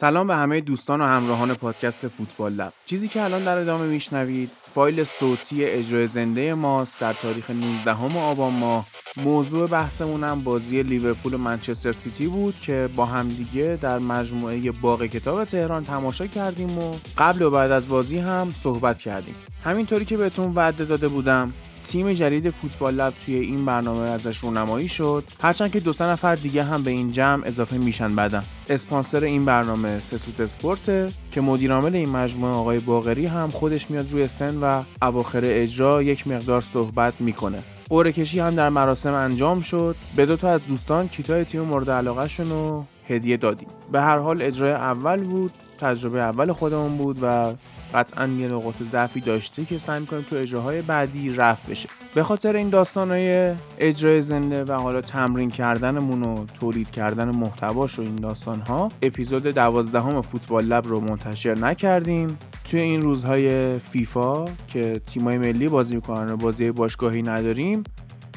سلام به همه دوستان و همراهان پادکست فوتبال لب. چیزی که الان در ادامه میشنوید فایل صوتی اجرای زنده ماست در تاریخ 19 آبان ماه. موضوع بحثمون بازی لیورپول و منچستر سیتی بود که با همدیگه در مجموعه باغ کتاب تهران تماشا کردیم و قبل و بعد از بازی هم صحبت کردیم. همینطوری که بهتون وعده داده بودم تیم جدید فوتبال لب توی این برنامه ازش رونمایی شد. هرچند که دو سه نفر دیگه هم به این جمع اضافه میشن بعدم اسپانسر این برنامه سسوت اسپورت که مدیرعامل این مجموعه آقای باغری هم خودش میاد روی سن و اواخر اجرا یک مقدار صحبت می‌کنه. قرعه کشی هم در مراسم انجام شد. به دو تا از دوستان کیتای تیم مورد علاقهشون رو هدیه دادیم. به هر حال اجرای اول بود تجربه اول خودمون بود و قطعا یه نقاط ضعفی داشته که سعی می‌کنیم تو اجراهای بعدی رفت بشه. به خاطر این داستانهای اجرای زنده و حالا تمرین کردنمون و تولید کردن محتواش و این داستانها اپیزود دوازدهم فوتبال لب رو منتشر نکردیم. توی این روزهای فیفا که تیمای ملی بازی می‌کنن و بازی باشگاهی نداریم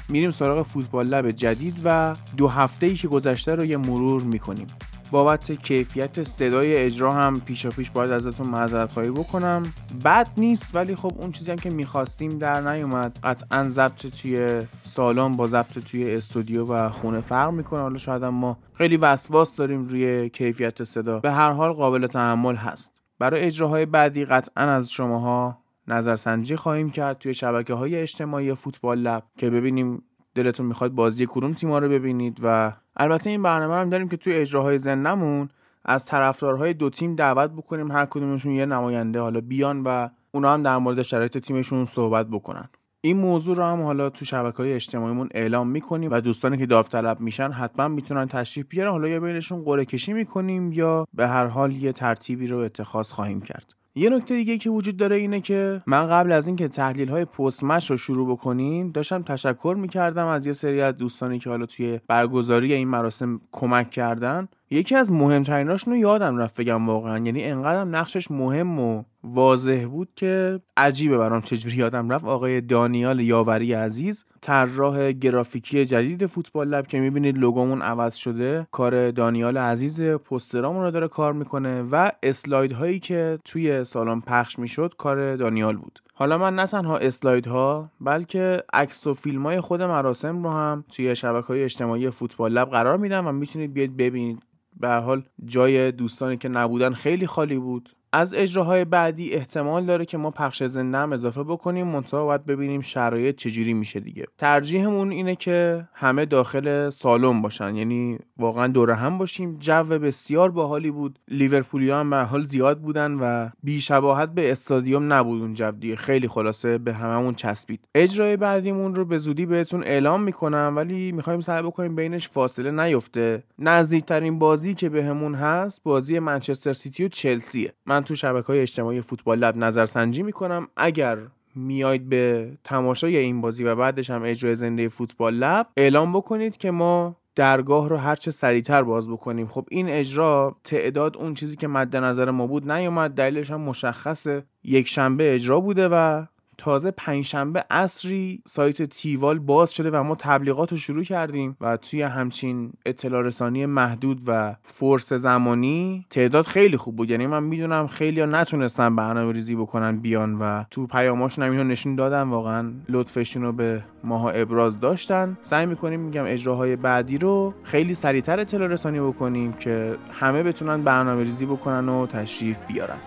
میریم سراغ فوتبال لب جدید و دو هفته ای که گذشته رو یه مرور می‌کنیم. بابت کیفیت صدای اجرا هم پیشا پیش باید ازتون معذرت خواهی بکنم. بد نیست ولی خب اون چیزی هم که می‌خواستیم در نیومد. قطعا ضبط توی سالن با ضبط توی استودیو و خونه فرق می‌کنه. حالا شاید ما خیلی وسواس داریم روی کیفیت صدا. به هر حال قابل تحمل هست. برای اجراهای بعدی قطعا از شماها نظرسنجی خواهیم کرد توی شبکه های اجتماعی فوتبال لب که ببینیم دلتون می‌خواد بازی کدوم تیما رو ببینید و البته این برنامه هم داریم که توی اجراهای زندمون از طرفدارهای دو تیم دعوت بکنیم هر کدومشون یه نماینده حالا بیان و اونا هم در مورد شرایط تیمشون صحبت بکنن. این موضوع رو هم حالا تو شبکه های اجتماعیمون اعلام می‌کنیم و دوستانی که داوطلب میشن حتما می‌تونن تشریف بیارن. حالا یا بینشون قرعه کشی می‌کنیم یا به هر حال یه ترتیبی رو اتخاذ خواهیم کرد. یه نکته دیگه که وجود داره اینه که من قبل از اینکه تحلیل های پستمش رو شروع بکنیم داشتم تشکر می‌کردم از یه سری از دوستانی که حالا توی برگزاری این مراسم کمک کردن. یکی از مهمتریناشون رو یادم رفت بگم واقعا یعنی انقدرم نقشش مهم و واضح بود که عجیبه برام چجوری یادم رفت. آقای دانیال یاوری عزیز طراح گرافیکی جدید فوتبال لب که می‌بینید لوگومون عوض شده. کار دانیال عزیز پسترامون رو داره کار می‌کنه و اسلاید هایی که توی سالن پخش می‌شد کار دانیال بود. حالا من نه تنها اسلاید ها بلکه عکس و فیلم های خود مراسم رو هم توی شبکه های اجتماعی فوتبال لب قرار میدم و می‌تونید بیاید ببینید. به حال جای دوستانی که نبودن خیلی خالی بود. از اجراهای بعدی احتمال داره که ما پخش زنده هم اضافه بکنیم. منتها باید ببینیم شرایط چجوری میشه دیگه. ترجیحمون اینه که همه داخل سالن باشن. یعنی واقعا دور هم باشیم. جو بسیار باحالی بود. لیورپولیا هم به حال زیاد بودن و بی شباهت به استادیوم نبود اون جو دیگه. خیلی خلاصه به هممون چسبید. اجرای بعدیمون رو به زودی بهتون اعلام می‌کنم ولی می‌خوایم سعی بکنیم بینش فاصله نیفته. نزدیکترین بازی که بهمون هست بازی منچستر سیتی و چلسیه. من تو شبکه های اجتماعی فوتبال لب نظرسنجی می‌کنم. اگر میاید به تماشای این بازی و بعدش هم اجرای زنده فوتبال لب اعلام بکنید که ما درگاه رو هرچه سریعتر باز بکنیم. خب این اجرا تعداد اون چیزی که مد نظر ما بود نیومد دلیلش هم مشخصه یک شنبه اجرا بوده و تازه پنجشنبه اصری سایت تیوال باز شده و ما تبلیغات رو شروع کردیم و توی همچین اطلاع رسانی محدود و فرس زمانی تعداد خیلی خوب بود. یعنی من می‌دونم خیلی ها نتونستن برنامه ریزی بکنن بیان و تو پیاماش اینو نشون دادم واقعا لطفشون رو به ماها ابراز داشتن. سعی می‌کنیم میگم اجراهای بعدی رو خیلی سریعتر اطلاع رسانی بکنیم که همه بتونن برنامه ریزی بکنن و تشریف بیارن.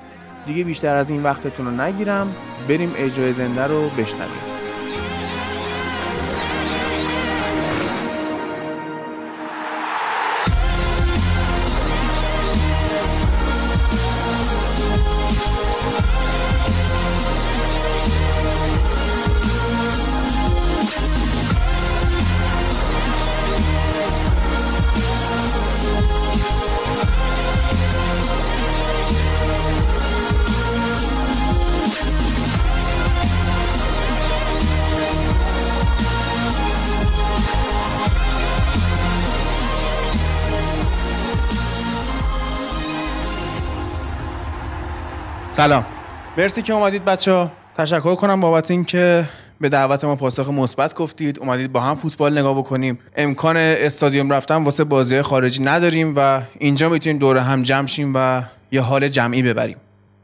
دیگه بیشتر از این وقتتون رو نگیرم. بریم اجرای زنده رو بشنویم. سلام. مرسی که اومدید بچه تشکر کنم بابت اینکه به دعوت ما پاسخ مثبت گفتید. اومدید با هم فوتبال نگاه بکنیم. امکان استادیوم رفتن واسه بازی خارجی نداریم و اینجا می‌تونیم دور هم جمع شیم و یه حال جمعی ببریم.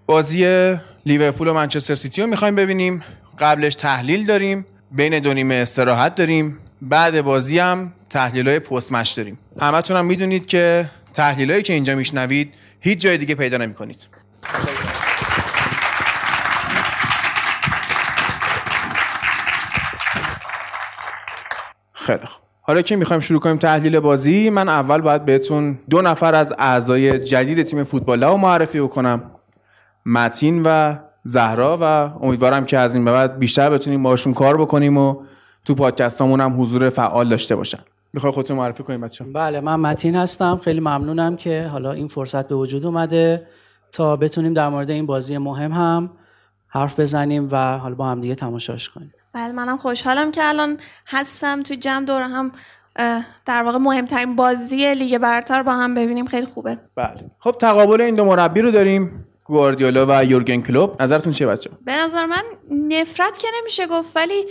بازی لیورپول و منچستر سیتی رو می‌خوایم ببینیم. قبلش تحلیل داریم. بین دو نیمه استراحت داریم. بعد بازی هم تحلیل های پست داریم. همتون هم می‌دونید که تحلیل که اینجا میشنوید هیچ جای دیگه پیدا نمی‌کنید. خیلی خوب. حالا که می‌خوایم شروع کنیم تحلیل بازی من اول باید بهتون دو نفر از اعضای جدید تیم فوتبال رو معرفی بکنم. متین و زهرا و امیدوارم که از این به بعد بیشتر بتونیم باشون کار بکنیم و تو پادکستامون هم حضور فعال داشته باشن. می‌خوای خودتون معرفی کنیم بچه بله من متین هستم. خیلی ممنونم که حالا این فرصت به وجود اومده تا بتونیم در مورد این بازی مهم هم حرف بزنیم و حالا با هم دیگه تماشاش کنیم. بله منم خوشحالم که الان هستم توی جمع دور هم در واقع مهمترین بازی لیگ برتر با هم ببینیم. خیلی خوبه. بله. خب تقابل این دو مربی رو داریم گواردیولا و یورگن کلوب. نظرتون چیه بچه به نظر من نفرت که نمیشه گفت ولی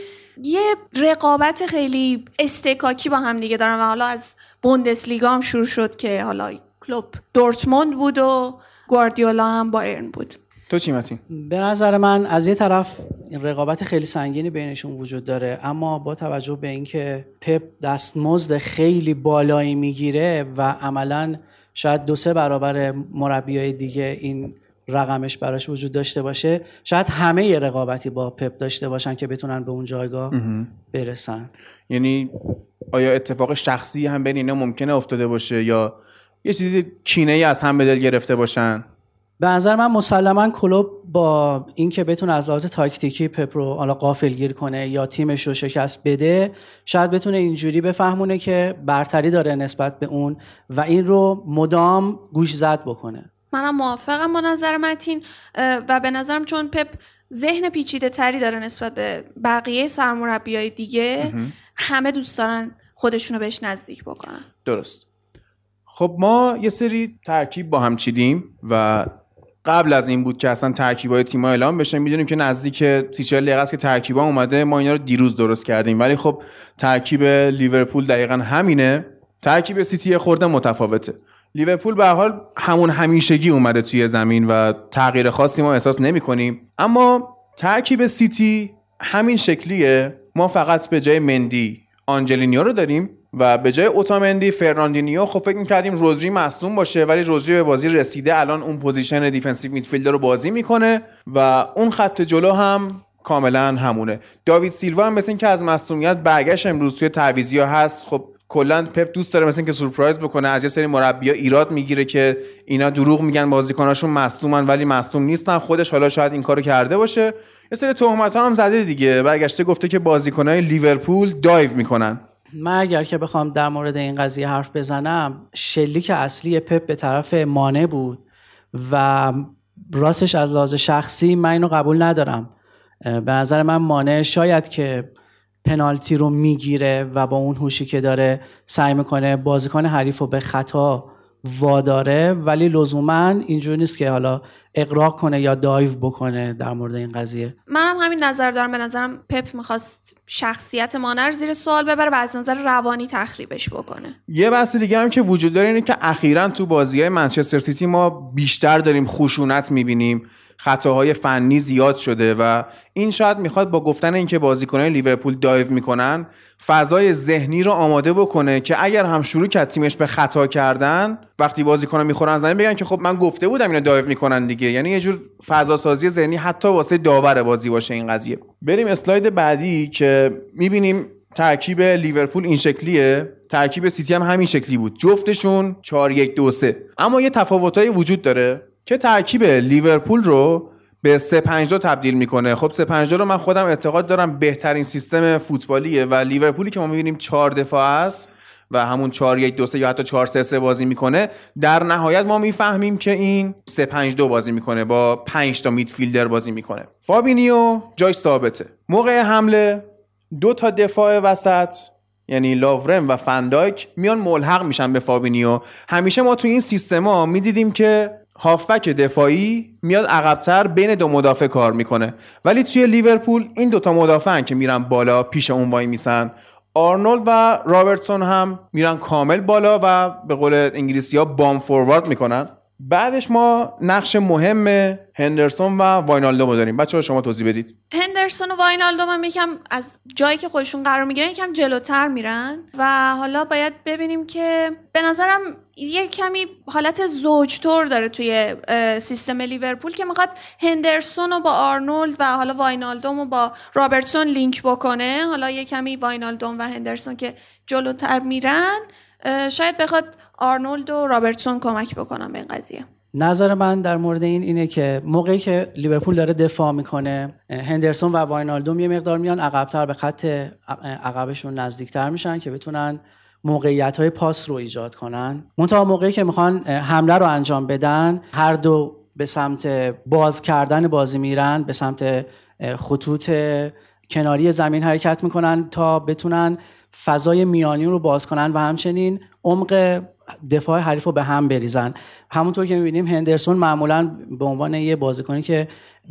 یه رقابت خیلی استکاکی با هم دیگه دارن و حالا از بوندسلیگا هم شروع شد که حالا کلوب دورتموند بود و گواردیولا هم بایرن بود. تو چی متین؟ به نظر من از یه طرف این رقابت خیلی سنگینی بینشون وجود داره اما با توجه به اینکه پپ دستمزد خیلی بالایی می‌گیره و عملا شاید دو سه برابر مربیای دیگه این رقمش براش وجود داشته باشه شاید همه یه رقابتی با پپ داشته باشن که بتونن به اون جایگاه برسن. یعنی آیا اتفاق شخصی هم بین اینا ممکنه افتاده باشه یا یه چیزی کینه ای از هم به دل گرفته باشن؟ به نظر من مسلما کلوب با اینکه بتونه از لحاظ تاکتیکی پپ رو حالا قافلگیر کنه یا تیمش رو شکست بده شاید بتونه اینجوری بفهمونه که برتری داره نسبت به اون و این رو مدام گوش زد بکنه. منم موافقم با نظر متین و به نظرم چون پپ ذهن پیچیده تری داره نسبت به بقیه سرمربی های دیگه همه دوست دارن خودشونو بهش نزدیک بکنن. درست. خب ما یه سری ترکیب با هم چیدیم و قبل از این بود که اصلا ترکیبای تیم اعلام بشه. می‌دونیم که نزدیک 30 40 دقیقه است که ترکیبا اومده. ما اینا رو دیروز درست کردیم. ولی خب ترکیب لیورپول دقیقا همینه. ترکیب سیتی خورده متفاوته. لیورپول به حال همون همیشگی اومده توی زمین و تغییر خاصی ما احساس نمی کنیم. اما ترکیب سیتی همین شکلیه. ما فقط به جای مندی آنجلینیو رو داریم. و به جای اوتامندی فرناندینیو خب فکر می‌کردیم رودری مصدوم باشه ولی رودری به بازی رسیده. الان اون position defensive midfielder رو بازی می‌کنه و اون خط جلو هم کاملا همونه. داوید سیلوا هم مثل که از مصدومیت برگشت امروز توی تعویضی هست. خب کلا پپ دوست داره مثلا که سورپرایز بکنه. از یه سری مربیا ایراد می‌گیره که اینا دروغ میگن بازیکناشون مصدومن ولی مصدوم نیستن. خودش حالا شاید این کارو کرده باشه. یه سری تهمت هم زده دیگه. برگشته گفته که بازیکنای لیورپول دایو می‌کنن. من اگر که بخوام در مورد این قضیه حرف بزنم شلیک اصلی پپ به طرف مانه بود و راستش از لحاظ شخصی من اینو قبول ندارم. به نظر من مانع شاید که پنالتی رو می‌گیره و با اون هوشی که داره سعی می‌کنه بازیکن حریف رو به خطا واداره ولی لزوما اینجوری نیست که حالا اغراق کنه یا dive بکنه در مورد این قضیه. منم همین نظر دارم. به نظرم پپ می‌خواست شخصیت مانه رو زیر سوال ببره و از نظر روانی تخریبش بکنه. یه بحث دیگه هم که وجود داره اینه که اخیرا تو بازی های منچستر سیتی ما بیشتر داریم خشونت می‌بینیم. خطاهای فنی زیاد شده و این شاید می‌خواد با گفتن اینکه بازیکنان لیورپول dive می‌کنن فضای ذهنی رو آماده بکنه که اگر هم شروع کرد تیمش به خطا کردن وقتی بازیکنان می‌خورن زمین بگن که خب من گفته بودم اینا dive می‌کنن دیگه. یعنی یه جور فضا سازی ذهنی حتی واسه داور بازی باشه این قضیه. بریم اسلاید بعدی که می‌بینیم ترکیب لیورپول این شکلیه. ترکیب سیتی هم همین شکلی بود. جفتشون 4 1 2 3 اما یه تفاوتایی وجود داره. که ترکیب لیورپول رو به 3 5 تبدیل می‌کنه؟ خب 3 5 رو من خودم اعتقاد دارم بهترین سیستم فوتبالیه و لیورپولی که ما می‌بینیم 4 دفاع است و همون 4 1 2 3 یا حتی 4 3 3 بازی می‌کنه در نهایت ما می‌فهمیم که این 3 5 2 بازی می‌کنه با 5 تا midfielder بازی می‌کنه. فابینیو جای ثابته. موقع حمله دو تا دفاع وسط یعنی لاورن و فندایک میان ملحق میشن به فابینیو. همیشه ما تو این سیستما می‌دیدیم که هافبک دفاعی میاد عقبتر بین دو مدافع کار می‌کنه. ولی توی لیورپول این دوتا مدافعن که میرن بالا پیش اون وای میسن. آرنولد و رابرتسون هم میرن کامل بالا و به قول انگلیسی ها bomb forward می‌کنن. بعدش ما نقش مهم هندرسون و واینالدوم داریم. بچه‌ها شما توضیح بدید. هندرسون و واینالدوم هم یکم از جایی که خودشون قرار می‌گیرن یکم جلوتر میرن و حالا باید ببینیم که به نظرم یه کمی حالت زوجتور داره توی سیستم لیورپول که می‌خواد هندرسون رو با آرنولد و حالا واینالدوم رو با رابرتسون لینک بکنه. حالا یه کمی واینالدوم و هندرسون که جلوتر میرن شاید بخواد آرنولد و رابرتسون کمک بکنم به این قضیه. نظر من در مورد این اینه که موقعی که لیورپول داره دفاع می‌کنه هندرسون و واینالدوم یه مقدار میان عقبتر به خط عقبشون نزدیکتر میشن که بتونن موقعیت های پاس رو ایجاد کنن. منتها موقعی که می‌خوان حمله رو انجام بدن هر دو به سمت باز کردن بازی میرن به سمت خطوط کناری زمین حرکت می‌کنن تا بتونن فضای میانی رو باز کنن و همچنین عمق دفاع حریف رو به هم بریزن. همونطور که می‌بینیم هندرسون معمولا به عنوان یه بازیکنی که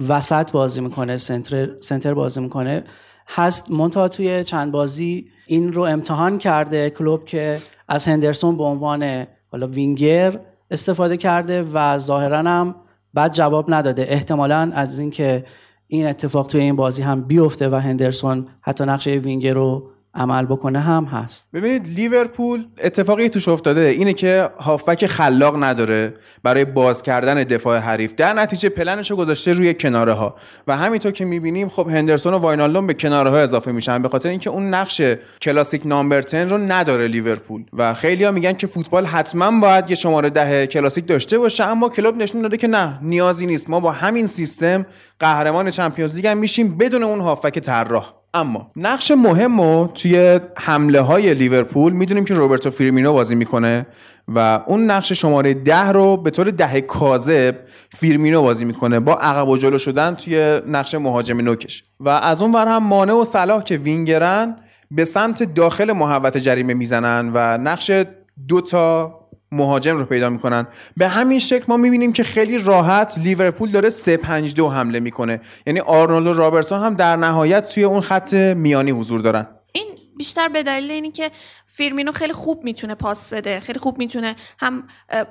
وسط بازی می‌کنه سنتر, سنتر بازی می‌کنه هست منتها توی چند بازی این رو امتحان کرده کلوب که از هندرسون به عنوان حالا وینگر استفاده کرده و ظاهرا هم بعد جواب نداده. احتمالا از اینکه این اتفاق توی این بازی هم بیفته و هندرسون حتی نقشه وینگر رو عمل بکنه هم هست. ببینید لیورپول اتفاقی توش افتاده اینه که هافبک خلاق نداره برای باز کردن دفاع حریف. در نتیجه پلنشو گذاشته روی کناره ها و همینطور که می‌بینیم خب هندرسون و واینالدون به کناره ها اضافه میشن. به خاطر اینکه اون نقش کلاسیک نامبر 10 رو نداره لیورپول. و خیلیا میگن که فوتبال حتما باید یه شماره ده کلاسیک داشته باشه اما کلوب نشون داده که نه نیازی نیست. ما با همین سیستم قهرمان Champions League هم میشیم بدون اون هافبک طراح. اما نقش مهم رو توی حمله های لیورپول می‌دونیم که روبرتو فیرمینو بازی می‌کنه و اون نقش شماره ده رو به طور ده کاذب فیرمینو بازی می‌کنه با عقب و جلو شدن توی نقش مهاجم نوکش. و از اون ور هم مانه و صلاح که وینگرن به سمت داخل محوطه جریمه می‌زنن و نقش دو تا مهاجم رو پیدا می‌کنن. به همین شکل ما می‌بینیم که خیلی راحت لیورپول داره 3 5 2 حمله می‌کنه. یعنی آرنولد و رابرتسون هم در نهایت توی اون خط میانی حضور دارن. این بیشتر به دلیل اینی که فیرمینو خیلی خوب می‌تونه پاس بده. خیلی خوب می‌تونه هم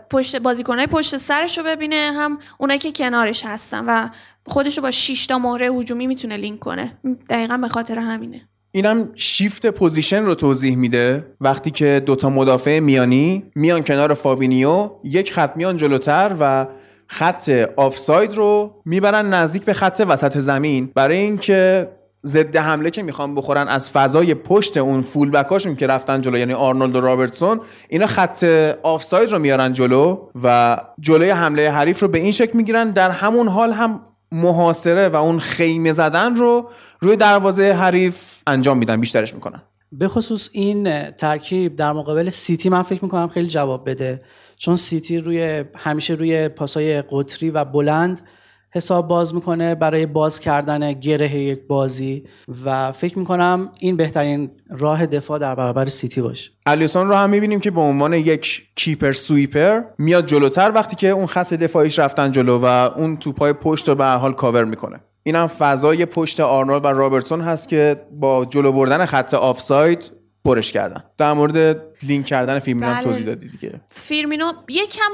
پشت بازیکنهای پشت سرش رو ببینه هم اونایی که کنارش هستن و خودش رو با 6 تا مهره هجومی می‌تونه لینک کنه. دقیقا به خاطر همینه. اینم shift position رو توضیح میده. وقتی که دوتا مدافع میانی میان کنار فابینیو یک خط میان جلوتر و خط آفساید رو می‌برن نزدیک به خط وسط زمین. برای اینکه ضد حمله که می‌خوان بخورن از فضای پشت اون فول بکاشون که رفتن جلو یعنی آرنولد و رابرتسون اینا خط آفساید رو میارن جلو و جلوی حمله حریف رو به این شکل می‌گیرن. در همون حال هم محاصره و اون خیمه زدن رو روی دروازه حریف انجام میدن بیشترش می‌کنن. به خصوص این ترکیب در مقابل سیتی من فکر می‌کنم خیلی جواب بده. چون سیتی روی همیشه روی پاسای قطری و بلند حساب باز می‌کنه برای باز کردن گره یک بازی و فکر می‌کنم این بهترین راه دفاع در برابر سیتی باشه. الیسون رو هم می‌بینیم که به عنوان یک keeper sweeper میاد جلوتر وقتی که اون خط دفاعیش رفتن جلو و اون توپای پشت رو به هر حال کاور می‌کنه. این هم فضای پشت آرنولد و رابرتسون هست که با جلو بردن خط آفساید پرش کردن. در مورد لینک کردن فیرمینو بله. توضیح دادی دیگه. فیرمینو یکم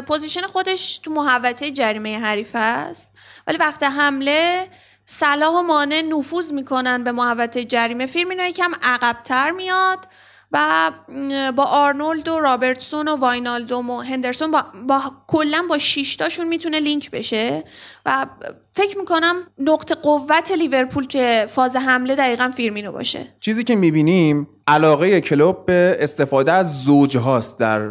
position خودش تو محوطه جریمه حریف است. ولی وقت حمله صلاح و مانه نفوذ می‌کنن به محوطه جریمه. فیرمینو یکم عقبتر میاد. و با آرنولد و رابرتسون و واینالدوم و هندرسون با, با کلا با شیشتاشون می‌تونه لینک بشه. و فکر می‌کنم نقطه قوت لیورپول که فاز حمله دقیقا فیرمینو باشه. چیزی که می‌بینیم علاقه کلوب به استفاده از زوج هاست در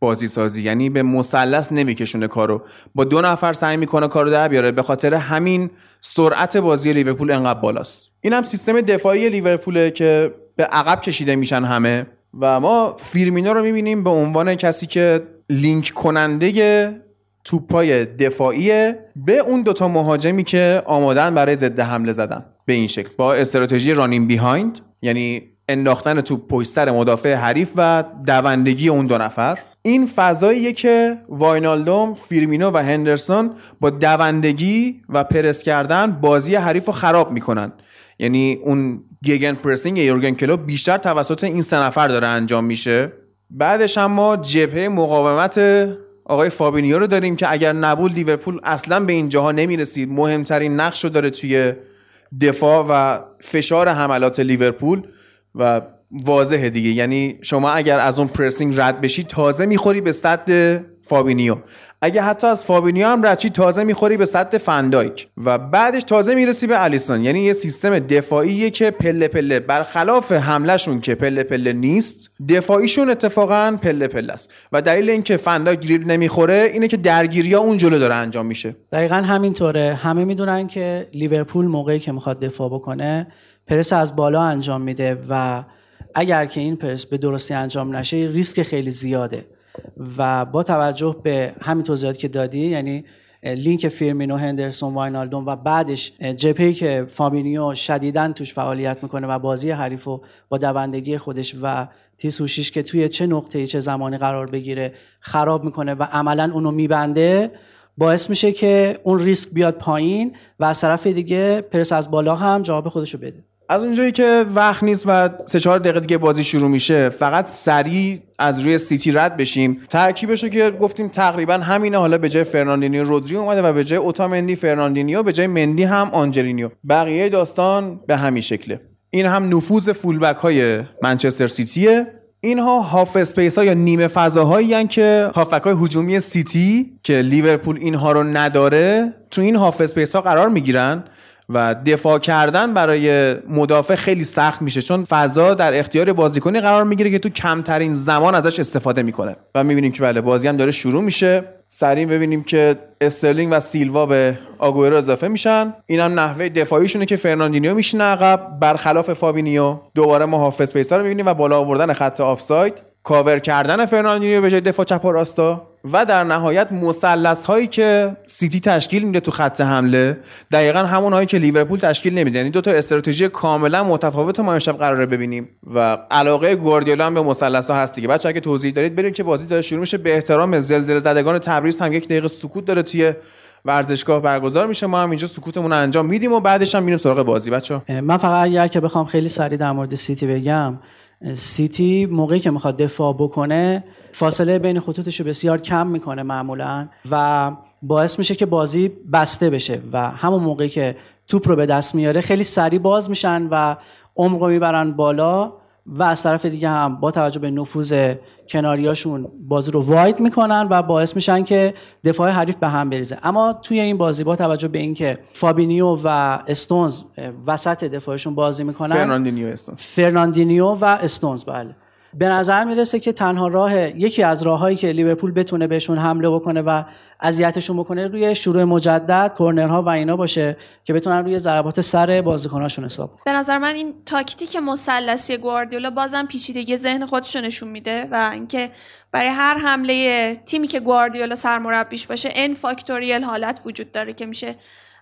بازی سازی یعنی به مثلث نمیکشونه کارو. با دو نفر سعی می‌کنه کارو در بیاره. به خاطر همین سرعت بازی لیورپول انقدر بالاست. این هم سیستم دفاعی لیورپوله که به عقب کشیده میشن همه و ما فیرمینا رو می‌بینیم به عنوان کسی که لینک کننده توپای دفاعیه. به اون دوتا مهاجمی که آمادن برای ضد حمله زدن. به این شکل. با استراتژی رانین بیهایند یعنی انداختن توپ پشت مدافع حریف و دوندگی اون دو نفر. این فضاییه که واینالدوم، فیرمینو و هندرسون با دوندگی و پرس کردن بازی حریف رو خراب می‌کنن. یعنی اون gegenpressing یورگن کلوپ بیشتر توسط این سه نفر داره انجام میشه. بعدش هم ما جبهه مقاومت آقای فابینیو رو داریم که اگر نبود لیورپول اصلا به این جاها نمی‌رسید. مهمترین نقش رو داره توی دفاع و فشار حملات لیورپول و واضحه دیگه. یعنی شما اگر از اون pressing رد بشی تازه می‌خوری به سد فابینیو. اگه حتی از فابینیو هم رد شی تازه می‌خوری به سد فندایک و بعدش تازه می‌رسی به الیسون. یعنی یه سیستم دفاعیه که پله پله برخلاف حملهشون که پله پله نیست دفاعیشون اتفاقا پله پله است. و دلیل اینکه فندایک دریبل نمی‌خوره اینه که درگیری ها اون جلو داره انجام میشه. دقیقا همینطوره. همه می‌دونن که لیورپول موقعی که می‌خواد دفاع بکنه پرس از بالا انجام میده و اگر که این پرس به درستی انجام نشه ریسک خیلی زیاده. و با توجه به همین توضیحاتی که دادی یعنی لینک فیرمینو هندرسون واینالدوم و بعدش gap ی که فابینیو شدیدا توش فعالیت می‌کنه و بازی حریف و با دوندگی خودش و position ش که توی چه نقطه چه زمانی قرار بگیره خراب می‌کنه و عملا اونو میبنده باعث میشه که اون ریسک بیاد پایین و از طرف دیگه پرس از بالا هم جواب خودشو بده. از اونجایی که وقت نیست و سه چهار دقیقه دیگه بازی شروع میشه فقط سریع از روی سیتی رد بشیم. ترکیبش که گفتیم تقریبا همینه. حالا به جای فرناندینیو رودری اومده و به جای اوتامندی فرناندینیو به جای مندی هم آنجلینیو بقیه داستان به همین شکله. این هم نفوذ فولبک های منچستر سیتیه. اینها half space ها یا نیمه فضاهایی که هافبک های هجومی سیتی که لیورپول اینها رو نداره تو این half space ها قرار می‌گیرن. و دفاع کردن برای مدافع خیلی سخت میشه چون فضا در اختیار بازیکنی قرار می‌گیره که تو کمترین زمان ازش استفاده می‌کنه. و می‌بینیم که بله بازی هم داره شروع میشه. سریع ببینیم که استرلینگ و سیلوا به آگوئرو اضافه میشن. این هم نحوه دفاعیشونه که فرناندینیو میشینه عقب. برخلاف فابینیو دوباره ما half space ا رو می‌بینیم و بالا آوردن خط آفساید. کاور کردن فرناندینیو به جای دفاع چپ و راستا و در نهایت مثلث هایی که سیتی تشکیل میده تو خط حمله دقیقا همون هایی که لیورپول تشکیل نمیده. یعنی دو تا استراتژی کاملا متفاوت ما امشب قراره ببینیم و علاقه گواردیولا هم به مثلث ها هست دیگه. بچه اگه توضیح دارید بریم که بازی داره شروع میشه. به احترام زلزله زدگان تبریز هم یک دقیقه سکوت داره توی ورزشگاه برگزار میشه. ما هم اینجا سکوتمون رو انجام میدیم و بعدش هم میریم سراغ بازی. بچه من فقط اگر که بخوام خیلی سریع در مورد سیتی بگم سیتی موقعی که می‌خواد دفاع بکنه فاصله بین خطوطش رو بسیار کم می‌کنه معمولا و باعث میشه که بازی بسته بشه و همون موقعی که توپ رو به دست میاره خیلی سریع باز میشن و عمق رو می‌برن بالا. و از طرف دیگه هم با توجه به نفوذ کناریاشون بازی رو واید می‌کنن و باعث میشن که دفاع حریف به هم بریزه. اما توی این بازی با توجه به اینکه فابینیو و استونز وسط دفاعشون بازی می‌کنن فرناندینیو استونز. فرناندینیو و استونز بله. به نظر می‌رسه که تنها راه یکی از راههایی که لیورپول بتونه بهشون حمله بکنه و اذیتشون بکنه روی شروع مجدد کورنرها و اینا باشه که بتونن روی ضربات سر بازیکناشون حساب به نظر من این تاکتیک مثلثی گواردیولا بازم پیچیدگی ذهن خودش نشون میده و اینکه برای هر حمله تیمی که گواردیولا سرمربیش باشه n فاکتوریل حالت وجود داره که میشه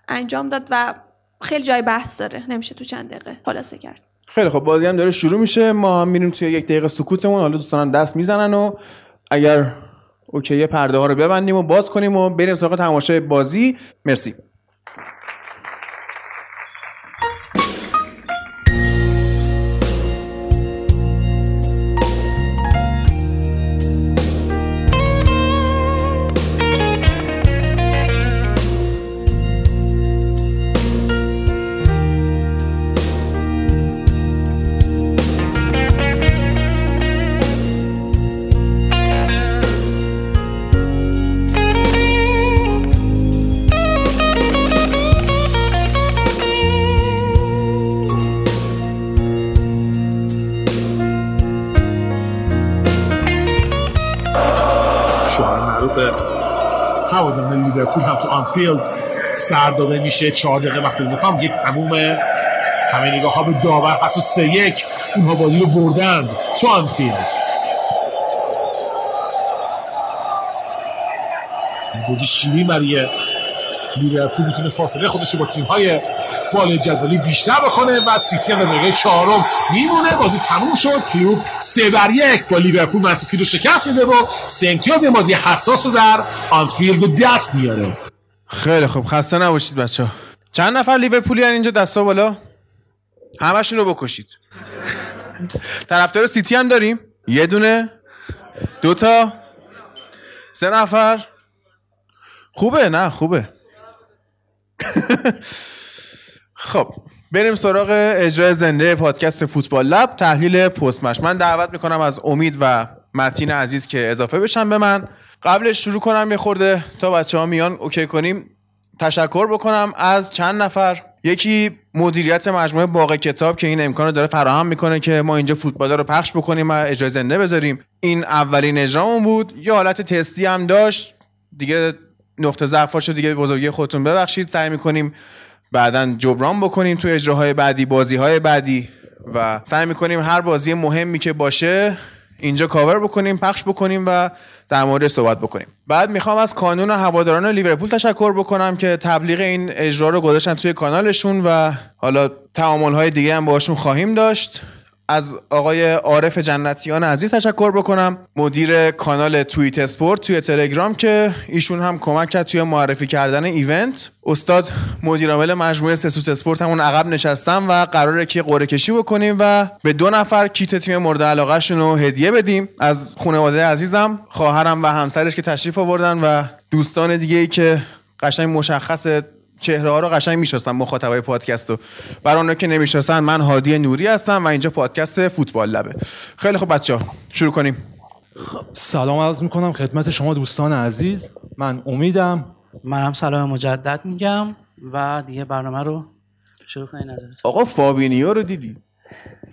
انجام داد و خیلی جای بحث داره. نمیشه تو چند دقیقه خلاصه کرد. خیلی خب بازی هم داره شروع میشه. ما هم میریم توی یک دقیقه سکوتمون. حالا دوستانم دست می‌زنن و اگر اوکی پرده ها رو ببندیم و باز کنیم و بریم سراغ تماشای بازی. مرسی. آنفیلد سر داده میشه چهار دقیقه وقت اضافه هم یک تموم همه نگاه ها به داور. پس سه یک اونها بازی رو بردند تو آنفیلد. بردی شیرین برای لیورپول می‌تونه فاصله خودش با تیم های بالا جدولی بیشتر بکنه و سیتی هم دقیقه چهارم میمونه. بازی تموم شد. کلوپ سه بر یک با لیورپول من سیتی رو شکست میده و سه امتیاز این بازی حساس رو در آنفیلد دست میاره. خیلی خوب. خسته نباشید بچه چند نفر لیورپولی اینجا دستا بالا؟ همشون رو بکشید. طرفدار سیتی هم داریم. یه دونه. دوتا سه نفر. خوبه؟ نه خوبه. خب بریم سراغ اجرای زنده پادکست فوتبال لب. تحلیل پستمش من دعوت می‌کنم از امید و متین عزیز که اضافه بشن به من. قبلش شروع کنم یه خورده تا بچه ها میان اوکی کنیم. تشکر بکنم از چند نفر. یکی مدیریت مجموعه باغ کتاب که این امکان داره فراهم می‌کنه که ما اینجا فوتبال رو پخش بکنیم و اجرای زنده بذاریم. این اولین اجرامون بود. یه حالت تستی هم داشت. دیگه نقطه ضعفاشو دیگه بزرگی خودتون ببخشید. سعی می‌کنیم بعدا جبران بکنیم تو اجراهای بعدی بازی های بعدی و سعی می‌کنیم هر بازی مهمی که باشه اینجا کاور بکنیم پخش بکنیم و در مورد صحبت بکنیم. بعد می‌خوام از کانون هواداران لیورپول تشکر بکنم که تبلیغ این اجرا رو گذاشتن توی کانالشون و حالا تعامل های دیگه هم باشون خواهیم داشت. از آقای عارف جنتیان عزیز تشکر بکنم. مدیر کانال توییت اسپورت توی تلگرام که ایشون هم کمک کرد توی معرفی کردن ایونت. استاد مدیر عامل مجموعه سسوت اسپورت همون عقب نشستم و قراره که قرعه کشی بکنیم و به دو نفر کیت تیم مورد علاقهشون رو هدیه بدیم. از خانواده عزیزم خواهرم و همسرش که تشریف آوردن و دوستان دیگه ای که قشنگ مشخص چهره ها رو قشنگ می‌شناسن مخاطبای پادکست رو. برای اونها که نمی‌شناسن من هادی نوری هستم و اینجا پادکست فوتبال لبه. خیلی خب بچه ها شروع کنیم. سلام عرض می‌کنم خدمت شما دوستان عزیز. من امیدم. منم سلام مجدد میگم و دیگه برنامه رو شروع کنین نظرت آقا فابینیو رو دیدی؟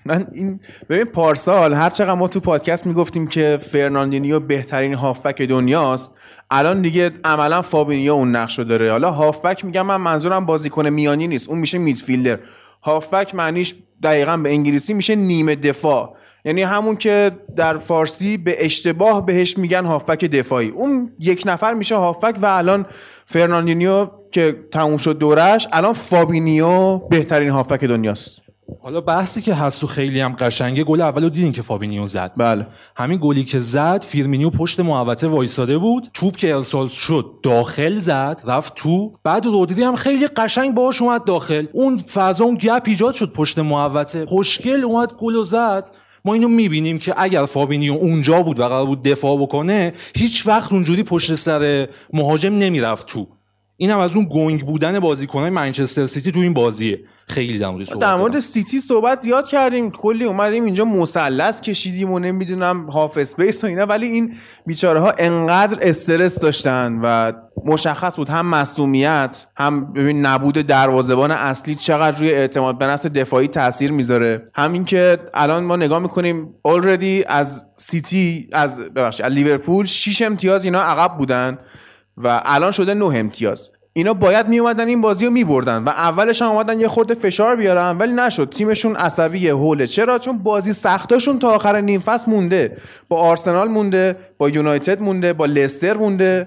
من این ببین پارسال هر چقدر ما تو پادکست می‌گفتیم که فرناندینیو بهترین هافبک دنیاست الان دیگه عملا فابینیو اون نقش رو داره. حالا هافبک میگم من منظورم بازیکن میانی نیست. اون میشه midfielder. هافبک معنیش دقیقا به انگلیسی میشه نیمه دفاع. یعنی همون که در فارسی به اشتباه بهش میگن هافبک دفاعی. اون یک نفر میشه هافبک و الان فرناندینیو که تموم شد دورش الان فابینیو بهترین هافبک دنیاست. حالا بحثی که هست و خیلی هم قشنگه گل اولو دیدین که فابینیو زد. بله. همین گلی که زد فیرمینیو پشت محوطه وایساده بود توپ که ارسال شد داخل زد رفت تو. بعد رودری هم خیلی قشنگ باهاش اومد داخل. اون فضا اون gap ایجاد شد پشت محوطه. خوشگل اومد گل زد. ما اینو می‌بینیم که اگر فابینیو اونجا بود و قرار بود دفاع بکنه هیچ وقت اونجوری پشت سر مهاجم نمی‌رفت تو. اینم از اون گنگ بودن بازیکنای منچستر سیتی تو این بازیه. خیلی در مورد در مورد سیتی صحبت زیاد کردیم. کلی اومدیم اینجا مثلث کشیدیم و نمی‌دونم half space و اینا. ولی این بیچاره ها انقدر استرس داشتن و مشخص بود هم مصدومیت هم ببین نبود دروازه‌بان اصلی چقدر روی اعتماد به نفس دفاعی تاثیر می‌ذاره. همین که الان ما نگاه می‌کنیم already از سیتی از ببخشید از لیورپول 6 امتیاز اینا عقب بودن و الان شده 9 امتیاز. اینا باید می اومدن این بازی رو می بردن و اولش هم اومدن یه خورده فشار بیارن ولی نشد. تیمشون عصبی هوله. چرا؟ چون بازی سختاشون تا آخر نیم فصل مونده. با آرسنال مونده با یونایتد مونده با لستر مونده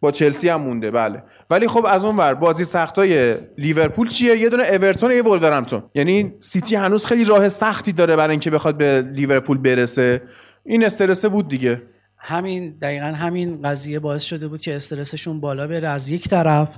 با چلسی هم مونده. بله. ولی خب از اون ور بازی سختای لیورپول چیه؟ یه دونه اورتون یه ولورهمپتون یعنی سیتی هنوز خیلی راه سختی داره برای اینکه بخواد به لیورپول برسه. این استرسه بود دیگه. همین دقیقا همین قضیه باعث شده بود که استرسشون بالا بره. از یک طرف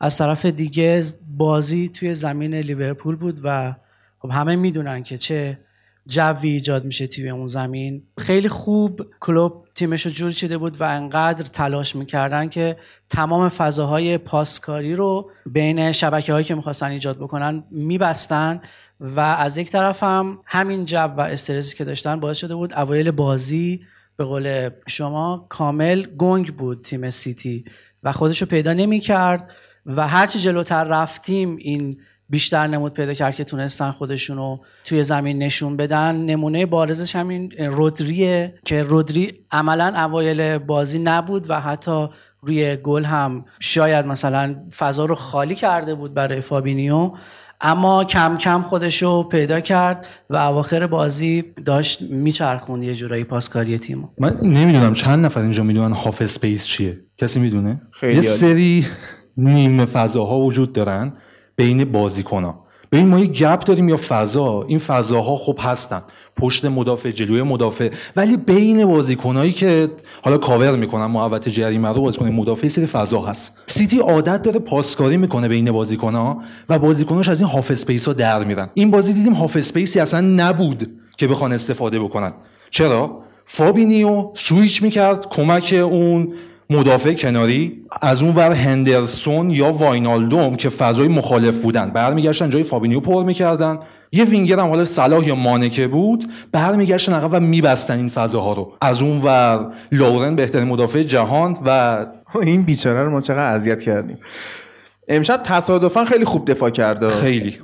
از طرف دیگه بازی توی زمین لیورپول بود و خب همه می‌دونن که چه جوی ایجاد میشه توی اون زمین. خیلی خوب کلوب تیمش رو جور چیده بود و انقدر تلاش می‌کردن که تمام فضاهای پاسکاری رو بین شبکه هایی که می‌خواستن ایجاد بکنن میبستن و از یک طرف هم همین جو و استرسی که داشتن باعث شده بود اوایل بازی به قول شما کامل گنگ بود تیم سیتی و خودشو پیدا نمی کرد و هرچی جلوتر رفتیم این بیشتر نمود پیدا کرد که تونستن خودشونو توی زمین نشون بدن. نمونه بارزش همین رودریه که رودری عملا اوایل بازی نبود و حتی روی گل هم شاید مثلا فضا رو خالی کرده بود برای فابینیو. اما کم کم خودشو پیدا کرد و اواخر بازی داشت میچرخوند یه جورایی پاسکاری تیمو. من نمی‌دونم چند نفر اینجا می‌دونن half space چیه. کسی می‌دونه؟ خیلی یه عالی. سری نیمه فضاها وجود دارن بین بازیکن‌ها. ببین ما یه gap داریم یا فضا. این فضاها خب هستن. پشت مدافع جلوی مدافع. ولی بین بازیکنایی که حالا کاور می‌کنن محوطه جریمه رو بازیکن مدافع سری فضا هست. سیتی عادت داره پاسکاری می‌کنه بین بازیکنها و بازیکناش از این half space ها در میرن. این بازی دیدیم half space ی اصلا نبود که بخوان استفاده بکنن. چرا؟ فابینیو سویچ می‌کرد کمک اون مدافع کناری از اون ور هندرسون یا واینالدوم که فضای مخالف بودن. برمیگشتن جای فابینیو پر می‌کردن. یه وینگر هم حالا صلاح یا مانه که بود برمیگشتن عقب و میبستن این فضاها رو. از اون ور لورن بهترین مدافع جهان و این بیچاره رو ما چقدر اذیت کردیم. امشب تصادفا خیلی خوب دفاع کرد. خیلی.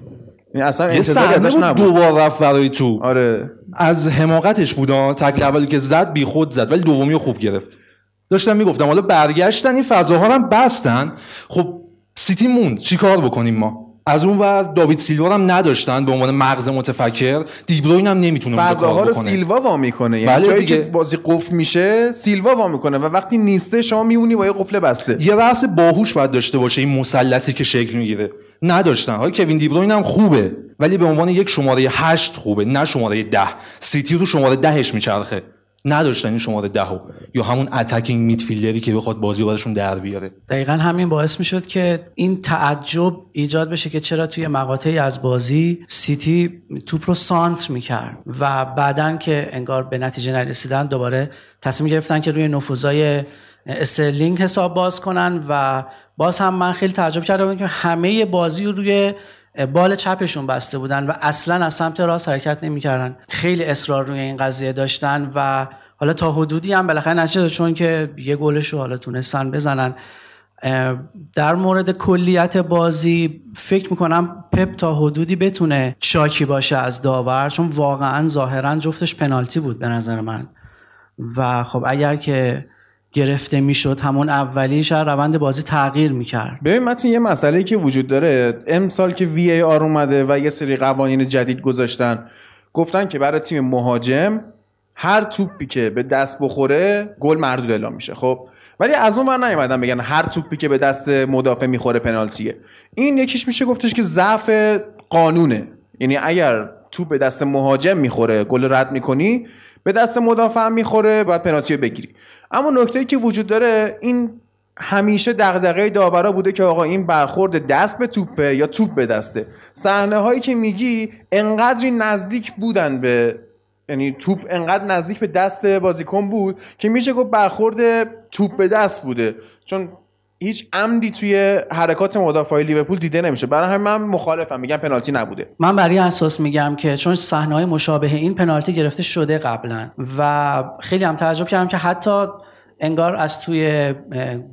این اصلا یه ازش بود نبود. دوبار رفت برای تو. آره. از حماقتش بود. تکل اولی که زد بی خود زد ولی دومی رو خوب گرفت. داشتم می‌گفتم حالا برگشتن این فضاها رو هم بستن. خب سیتی موند. چی کار بکنیم ما؟ از اون ور داوید سیلوا هم نداشتن به عنوان مغز متفکر. دیبروین هم نمی‌تونه فضاها رو بکنه. سیلوا وا می‌کنه. یعنی بله جایی دیگه. که بازی قفل میشه سیلوا وا می‌کنه و وقتی نیسته شما میمونی با یه قفل بسته. یه رأس باهوش باید داشته باشه این مثلثی که شکل می‌گیره. نداشتن. های کوین دیبروین هم خوبه ولی به عنوان یک شماره هشت خوبه نه شماره ده. سیتی رو شماره دهش میچرخه. نداشتن این شماره ده رو. یا همون attacking midfielder ی که بخواد بازی رو براشون در بیاره دقیقا همین باعث می شد که این تعجب ایجاد بشه که چرا توی مقاطعی از بازی سیتی توپ رو سانتر می‌کرد و بعدا که انگار به نتیجه نرسیدن دوباره تصمیم گرفتن که روی نفوذای استرلینگ حساب باز کنن و باز هم من خیلی تعجب کرده بودم که همه بازی رو روی بال چپشون بسته بودن و اصلا از سمت راست حرکت نمی‌کردن. خیلی اصرار روی این قضیه داشتن و حالا تا حدودی هم بالاخره داد چون که یه گلش رو حالا تونستن بزنن. در مورد کلیت بازی فکر می‌کنم پپ تا حدودی بتونه شاکی باشه از داور چون واقعا ظاهرا جفتش پنالتی بود به نظر من. و خب اگر که گرفته می‌شد. همون اولی شاید روند بازی تغییر می‌کرد. ببین متین یه مسئله که وجود داره. امسال که وی ای آر اومده و یه سری قوانین جدید گذاشتن گفتن که برای تیم مهاجم هر توپی که به دست بخوره گل مردود اعلام میشه خب؟ ولی از اون ور نیومدن بگن هر توپی که به دست مدافع می‌خوره پنالتیه. این یکیش میشه گفتش که ضعف قانونه. یعنی اگر توپ به دست مهاجم می‌خوره گل رد می‌کنی به دست مدافع می‌خوره باید پنالتی بگیری. اما نکته که وجود داره این همیشه دغدغه داورا بوده که آقا این برخورد دست به توپه یا توپ به دسته. صحنه هایی که میگی انقدری نزدیک بودن به یعنی توپ انقدر نزدیک به دست بازیکن بود که میشه گفت برخورد توپ به دست بوده. چون هیچ عمدی توی حرکات مدافع لیورپول دیده نمیشه. برای همین من مخالفم میگم پنالتی نبوده. من برای اساس میگم که چون صحنه های مشابه این پنالتی گرفته شده قبلا و خیلی هم تعجب کردم که حتی انگار از توی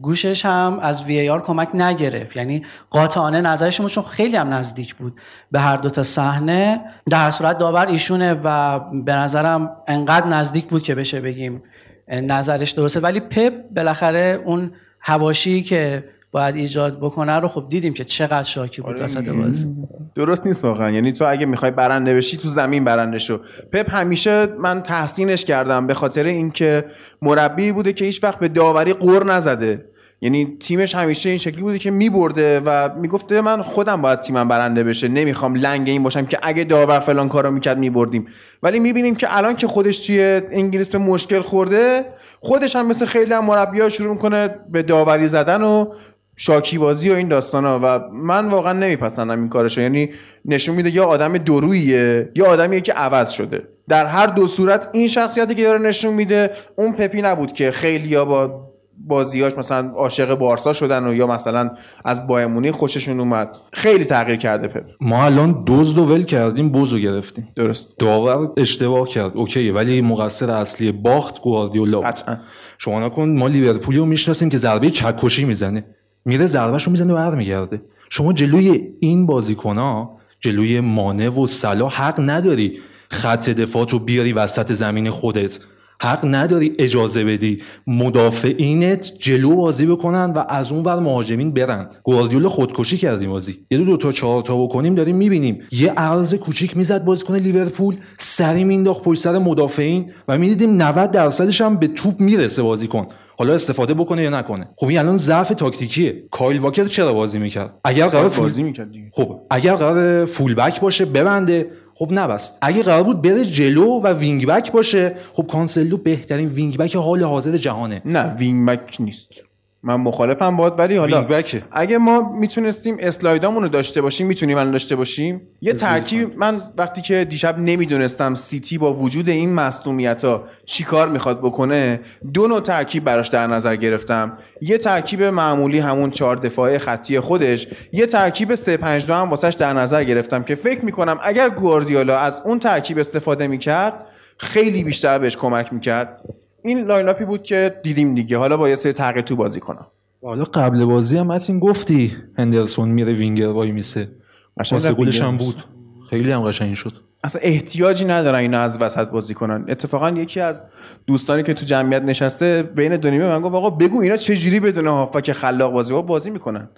گوشش هم از وی آر کمک نگرفت. یعنی قاطعانه نظرشون چون خیلی هم نزدیک بود به هر دو تا صحنه در صورت داور ایشونه و به نظرم انقدر نزدیک بود که بشه بگیم نظرش درسته. ولی پپ بالاخره اون هواشی که باید ایجاد بکنه رو خب دیدیم که چقدر شاکی بود وسط بازی. درست نیست واقعا. یعنی تو اگه می‌خوای برنده بشی تو زمین برنده شو پپ همیشه من تحسینش کردم به خاطر اینکه مربی بوده که هیچ وقت به داوری قور نزده. یعنی تیمش همیشه این شکلی بوده که میبرده و می‌گفته من خودم باید تیمم برنده بشه نمی‌خوام لنگ این باشم که اگه داور فلان کارو می‌کرد میبردیم. ولی می‌بینیم که الان که خودش توی انگلیس به مشکل خورده خودش هم مثل خیلی هم مربی‌ها شروع می‌کنه به داوری زدن و شاکی بازی و این داستانا و من واقعا نمیپسندم این کارشو. یعنی نشون میده یا آدم درویه یا آدمیه که عوض شده. در هر دو صورت این شخصیتی که داره نشون میده اون پپی نبود که خیلی با بازیاش مثلا عاشق بارسا شدن و یا مثلا از بایمونی خوششون اومد. خیلی تغییر کرده پپ. ما الان دزد و ول کردیم بوزو گرفتیم. درست. داور اشتباه کرد. اوکی ولی مقصر اصلی باخت گواردیولا. قطعا. شما نکن ما لیورپولی رو می‌شناسیم که ضربه چکشی می‌زنه. میره ضربهش رو می‌زنه و برمیگرده. شما جلوی این بازیکنها جلوی مانع و صلاح حق نداری خط دفاع رو بیاری وسط زمین خودت. حق نداری اجازه بدی مدافعینت جلو بازی بکنن و از اون ور مهاجمین برن. گواردیولا خودکشی کردیم بازی. یه دو, دو تا چهار تا بکنیم داریم می‌بینیم. یه عرض کوچیک می‌زد بازیکن لیورپول سری مینداخت پشت سر مدافعین و می‌دیدیم 90 درصدش هم به توپ می‌رسه بازیکن. حالا استفاده بکنه یا نکنه. خب این الان ضعف تاکتیکیه. کایل واکر چرا بازی می‌کرد؟ اگر قرار فول... بازی می‌کرد خب اگر قرار فول بک باشه ببنده. خب نبست. اگه قرار بود بره جلو و وینگ بک باشه خب کانسلو بهترین وینگ بک حال حاضر جهانه. نه وینگ بک نیست. من مخالفم but ولی حالا بکه. اگه ما می‌تونستیم اسلایدامون رو داشته باشیم می‌تونیم الان داشته باشیم؟ یه ترکیب من وقتی که دیشب نمی‌دونستم سیتی با وجود این مصدومیت ها چی کار می‌خواد بکنه دو نوع ترکیب براش در نظر گرفتم. یه ترکیب معمولی همون چهار دفاعه خطی خودش یه ترکیب 3 5 2 هم واسش در نظر گرفتم که فکر می‌کنم اگر گواردیولا از اون ترکیب استفاده می‌کرد خیلی بیشتر بهش کمک می‌کرد. این line-up ی بود که دیدیم دیگه. حالا با یه سری تغییر تو بازی کنم. حالا قبل بازی هم متین گفتی هندرسون میره وینگر وایمیسه. واسه گلش هم. بود. خیلی هم قشنگ شد. اصلا احتیاجی ندارن اینا از وسط بازی کنن. اتفاقا یکی از دوستانی که تو جمعیت نشسته بین دو نیمه من گفت آقا بگو اینا چه جوری بدون هافبک خلاق بازی با بازی می‌کنن.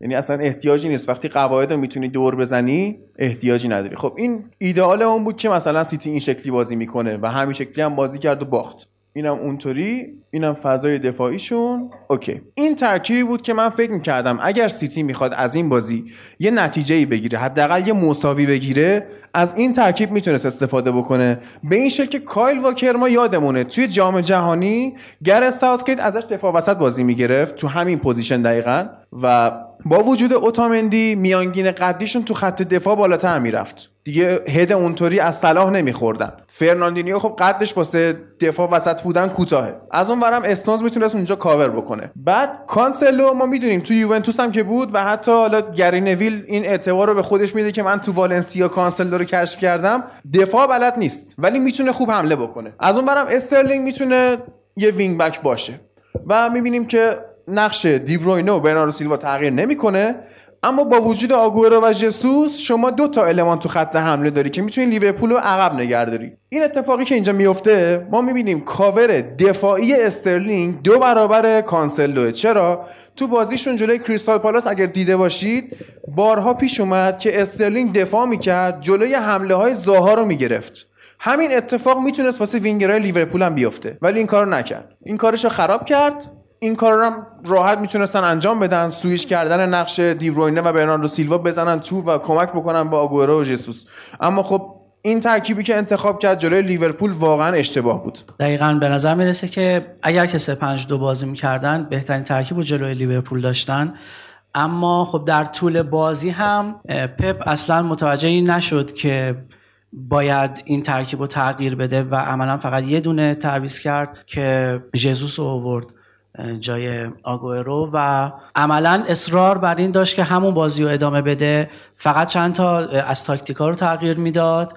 یعنی اصلا احتیاجی نیست. وقتی قواعد رو می‌تونی دور بزنی احتیاجی نداری. خب این ایدئال اون بود که مثلا سیتی این شکلی بازی می‌کنه و همین شکلی هم بازی کرد و باخت. اینم اونطوری اینم فضای دفاعیشون. OK. این ترکیبی بود که من فکر می‌کردم اگر سیتی می‌خواد از این بازی یه نتیجه ای بگیره حداقل یه مساوی بگیره از این ترکیب می‌تونست استفاده بکنه. به این شکل که کایل واکر ما یادمونه توی جام جهانی گرت ساوتگیت ازش دفاع وسط بازی می‌گرفت تو همین position دقیقا و با وجود اوتامندی میانگین قدیشون تو خط دفاع بالاتر می‌رفت. دیگه head اونطوری از صلاح نمیخوردن. فرناندینیو خب قدش واسه دفاع وسط بودن کوتاهه. از اون ورم استونز می‌تونست اونجا کاور بکنه. بعد کانسلو ما می‌دونیم تو یوونتوس هم که بود و حتی حالا گری نویل این اعتبار رو به خودش میده که من تو والنسیا کانسلو رو کشف کردم. دفاع بلد نیست ولی می‌تونه خوب حمله بکنه. از اون ورم استرلینگ می‌تونه یه وینگ بک باشه. و می‌بینیم که نقش دیبروینه و برناردو سیلوا تغییر نمی‌کنه. اما با وجود آگوئرو و جسوس شما دو تا المان تو خط حمله داری که می‌تونی لیورپول رو عقب نگه داری. این اتفاقی که اینجا میفته ما می‌بینیم کاور دفاعی استرلینگ دو برابر کانسلوه چرا؟ تو بازیشون جلوی کریستال پالاس اگر دیده باشید بارها پیش اومد که استرلینگ دفاع می‌کرد جلوی حمله های زاها رو می‌گرفت. همین اتفاق می‌تونست واسه وینگرهای لیورپول هم بیفته ولی این کارو نکرد. این کارش رو خراب کرد. این کار رو راحت می‌تونستن انجام بدن. سوییچ کردن نقش دیبروینه و برناردو سیلوا بزنن تو و کمک بکنن با آگورو و جسوس. اما خب این ترکیبی که انتخاب کرد جلوی لیورپول واقعا اشتباه بود. دقیقا به نظر می‌رسه که اگر که 3 5 2 بازی می‌کردن بهترین ترکیب رو جلوی لیورپول داشتن. اما خب در طول بازی هم پپ اصلا متوجه این نشد که باید این ترکیب رو تغییر بده و عملا فقط یه دونه تعویض کرد که ژزوس رو آورد. جای آگوئرو و عملا اصرار بر این داشت که همون بازی رو ادامه بده. فقط چند تا از تاکتیکا رو تغییر می‌داد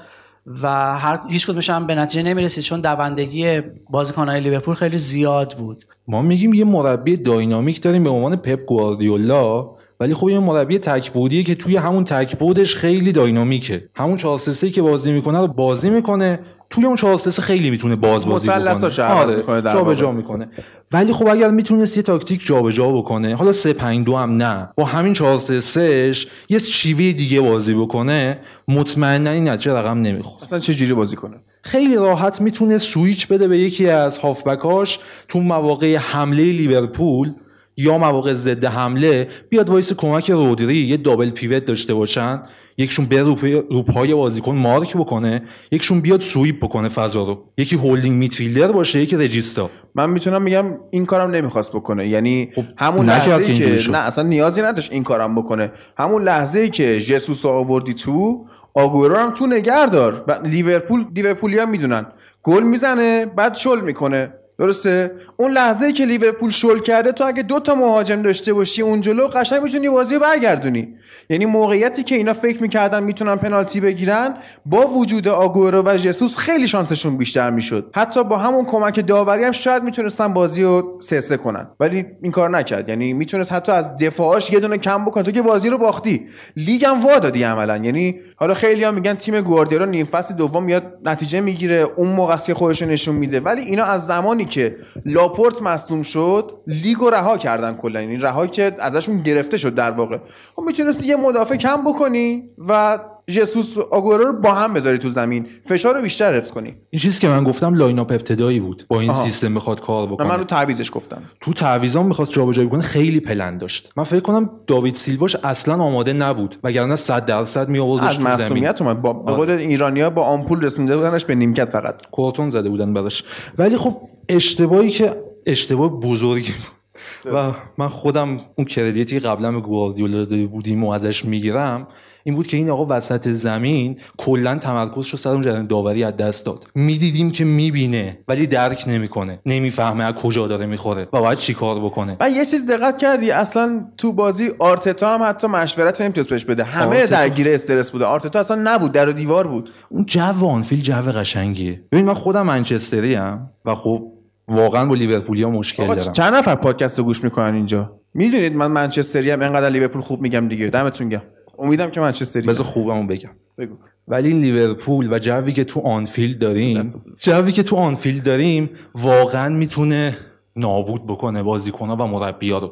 و هر هیچ کدومش هم به نتیجه نمی‌رسید چون دوندگی بازیکن‌های لیورپول خیلی زیاد بود. ما میگیم یه مربی داینامیک داریم به عنوان پپ گواردیولا ولی خب یه مربی تکبودیه که توی همون تکبودش خیلی داینامیکه. همون 4 3 که بازی می‌کنه رو بازی می‌کنه توی اون 4 3 خیلی می‌تونه باز بازی بکنه می‌کنه در جابجا واقع. می‌کنه. ولی خب اگر می‌تونست یه تاکتیک جابجا بکنه حالا 3 5 2 هم نه با همین 4 3 3 یه شیوه دیگه بازی بکنه مطمئنا این نتیجه رقم نمی‌خوره. اصلا چه جوری بازی کنه؟ خیلی راحت می‌تونه سوییچ بده به یکی از هافبکاش تو مواقع حمله لیورپول یا مواقع ضد حمله بیاد وایس کمک رودری یه double pivot داشته باشن. یکشون به روپای بازیکن مارک بکنه یکشون بیاد sweep بکنه فضا رو. یکی holding midfielder باشه یکی regista. من می‌تونم میگم این کارم نمی‌خواست بکنه. یعنی همون نکرد لحظه که که شد. نه اصلا نیازی نداشت این کارم بکنه. همون لحظه ای که ژسوس رو آوردی تو آگورو هم تو نگهدار و لیورپول لیورپولی هم می‌دونن. گل می‌زنه بعد شل می‌کنه. درسته؟ اون لحظه که لیورپول شل کرده تو اگه دو تا مهاجم داشته باشی اون جلو قشنگ می‌تونی بازی رو برگردونی. یعنی موقعیتی که اینا فکر می‌کردن می‌تونن پنالتی بگیرن با وجود آگورو و ژسوس خیلی شانسشون بیشتر می‌شد. حتی با همون کمک داوری هم شاید می‌تونستن بازی رو سه سه کنن. ولی این کار نکرد. یعنی می‌تونست حتی از دفاعش یه دونه کم بکنه. تو که بازی رو باختی. لیگ هم وا دادی عملا. یعنی حالا خیلی هم میگن تیم گواردیولا نیم فصل دوم میاد نتیجه می‌گیره. اون موقع خودش نشون میده. ولی اینا از زمانی که لاپورت مصدوم شد لیگ رو رها کردن کلا. یعنی رها که ازشون گرفته شد در واقع. خب می‌تونستی یه مدافع کم بکنی و ژسوس آگورو رو با هم بذاری تو زمین. فشار رو بیشتر حفظ کنی. این چیزی که من گفتم line-up ابتدایی بود. با این آها. سیستم می‌خواد کار نه بکنه. من رو تعویضش گفتم. تو تعویضام می‌خواست جابجایی کنه خیلی پلن داشت. من فکر کنم داوید سیلواش اصلا آماده نبود. وگرنه 100 درصد میآوردش از تو زمین. مصونیت اومد. به قول ایرانیا با آمپول رسونده بودنش به نیمکت فقط. کورتون زده بودن براش. ولی خب اشتباهی که اشتباه بزرگی. و من خودم اون کردیتی که قبلا به گواردیولا داده بودیم و ازش می‌گیرم این بود که این آقا وسط زمین کلا تمرکزش رو سر اون جریان داوری از دست داد. می‌دیدیم که می‌بینه ولی درک نمی‌کنه. نمی‌فهمه از کجا داره می‌خوره و باید چیکار بکنه. و یه چیز دقت کردی اصلا تو بازی آرتتا هم حتی مشورت نمی‌تونست بهش بده. همه آرتتا- درگیر استرس بوده. آرتتا اصلا نبود در و دیوار بود. اون جو آنفیلد جو قشنگیه. ببین من خودم منچستری ام و خب واقعا با لیورپولیا مشکل آقا دارم. چند نفر پادکست رو گوش می‌کنن اینجا؟ می‌دونید من منچستری هم اینقدر لیورپول خوب میگم دیگه. دمتون گرم. امیدم که منچستری بذار خوبمو بگم. بگو. ولی لیورپول و جوی که تو آنفیلد داریم جوی که تو آنفیلد داریم واقعا می‌تونه نابود بکنه بازیکنها و مربی‌ها رو.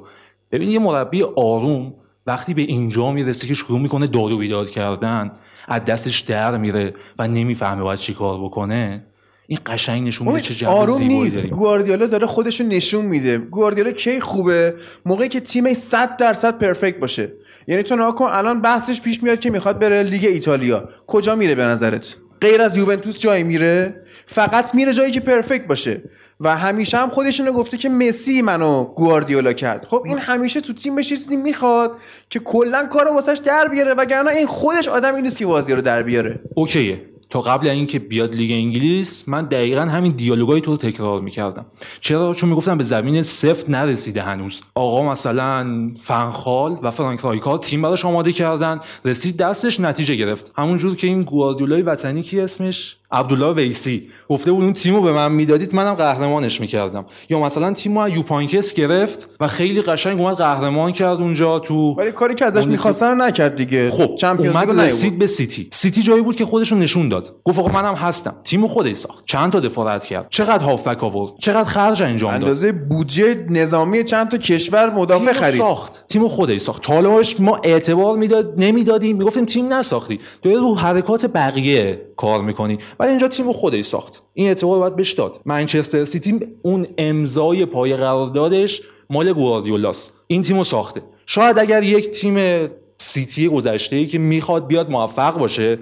ببین یه مربی آروم وقتی به اینجا می‌رسه که شروع می‌کنه داد و بیداد کردن از دستش در میره و نمی‌فهمه باید چی کار بکنه این قشنگ نشون میده چه جو آروم نیست. گواردیولا داره خودشو نشون میده. گواردیولا کی خوبه؟ موقعی که تیمش 100 درصد پرفکت باشه. یعنی تو نگاه کن الان بحثش پیش میاد که می‌خواد بره لیگ ایتالیا. کجا میره به نظرت؟ غیر از یوونتوس جایی میره؟ فقط میره جایی که پرفکت باشه. و همیشه هم خودشونو گفته که مسی منو گواردیولا کرد. خب این همیشه تو تیمش یه چیزی می‌خواد که کلا کارو واسش در بیاره وگرنه این خودش آدمی نیست که بازی رو در بیاره. اوکیه. تا قبل اینکه بیاد لیگ انگلیس من دقیقا همین دیالوگای تو رو تکرار می‌کردم. چرا؟ چون می‌گفتم به زمین سفت نرسیده هنوز. آقا مثلا فنخال و فرانک رایکار تیم براش آماده کردن. رسید دستش نتیجه گرفت. همونجور که این گواردیولای وطنی کی اسمش؟ عبدالله ویسی گفته بود اون تیمو به من می‌دادید منم قهرمانش می‌کردم. یا مثلا تیمو از یوپانکس گرفت و خیلی قشنگ اومد قهرمان کرد اونجا تو ولی کاری که ازش می‌خواستن رو نکرد دیگه. خب چمپیونز اومد. رسید به سیتی. سیتی جایی بود که خودشون نشون داد. گفت آقا منم هستم. تیمو خودش ساخت. چند تا دفاع رد کرد. چقدر هافبک آورد. چقدر خرج انجام داد. اندازه بودجه نظامی چند تا کشور مدافع تیمو خرید. ساخت. تیمو خودش ساخت. تا حالاش ما اعتبار می‌داد نمی‌دادیم. می‌گفتیم تیم نساختی. داری رو حرکات بقیه. کار می‌کنی. ولی اینجا تیمو خودش ساخت. این اعتبار باید بهش داد. منچستر سیتی اون امضای پای قراردادش مال گواردیولاست این تیمو ساخته. شاید اگر یک تیم سیتی گذشته ای که می‌خواد بیاد موفق باشه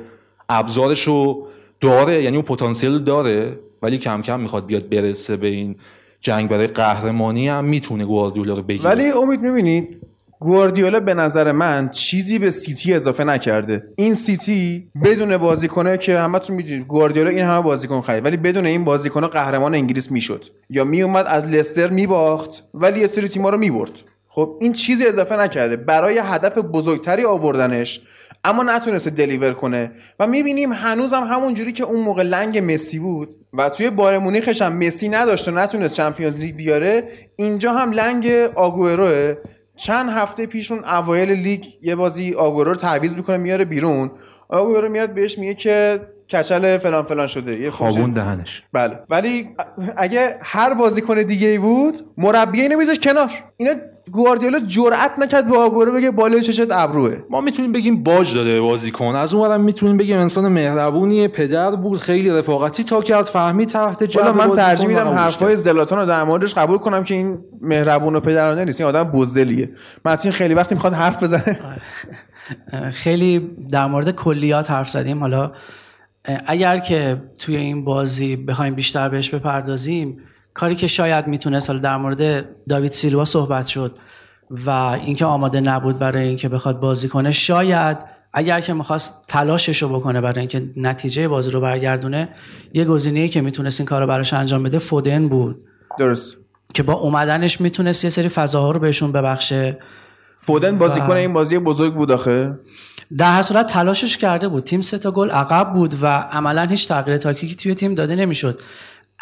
ابزارشو داره یعنی اون پتانسیل رو داره ولی کم کم می‌خواد بیاد برسه به این جنگ برای قهرمانی هم می‌تونه گواردیولا رو بگیره. ولی امید می‌بینید گواردیولا به نظر من چیزی به سیتی اضافه نکرده. این سیتی بدون بازیکنه که همتون می‌دونید گواردیولا این همه بازیکن خرید ولی بدون این بازیکنه قهرمان انگلیس می‌شد. یا میومد از لستر میباخت ولی یه سری تیم‌ها رو می‌برد. خب این چیزی اضافه نکرده. برای هدف بزرگتری آوردنش اما نتونسته دلیور کنه. و می‌بینیم هنوز هم همون جوری که اون موقع لنگ مسی بود و توی بایر مونیخش هم مسی نداشت و نتونست چمپیونز لیگ بیاره اینجا هم لنگ آگوئروه. چند هفته پیش اون اوایل لیگ یه بازی آگوئرو رو تعویض می‌کنه میاره بیرون. آگوئرو میاد بهش میگه که کچل فلان فلان شده. یه خوابون دهنش. بله. ولی اگه هر بازیکن دیگه ای بود مربی اینو میذاش کنار. اینا گواردیولا جرئت نکرد به آگورو بگه بالای چشت ابروه. ما می‌تونیم بگیم باج داده بازیکن. از اون می‌تونیم بگیم انسان مهربونی پدر بود خیلی رفاقتی تا کرد فهمی تحت جو والا من ترجیح میدم حرفای. زلاتان رو در موردش قبول کنم که این مهربون و پدرانه نیست این آدم بزدلیه. متین خیلی وقتی می‌خواد حرف بزنه. خیلی در مورد کلیات حرف زدیم. حالا اگر که توی این بازی بخوایم بیشتر بهش بپردازیم کاری که شاید می‌تونست حالا در مورد داوید سیلوا صحبت شد و اینکه آماده نبود برای اینکه بخواد بازی کنه شاید اگر که می‌خواست تلاشش رو بکنه برای اینکه نتیجه بازی رو برگردونه یه گزینه‌ای که می‌تونست این کار رو براش انجام بده فودن بود. درست. که با اومدنش می‌تونست یه سری فضاها رو بهشون ببخشه. فودن بازیکن این بازی بزرگ بود آخه؟ در هر صورت تلاشش کرده بود. تیم سه تا گل عقب بود و عملا هیچ تغییر تاکتیکی توی تیم داده نمی‌شد.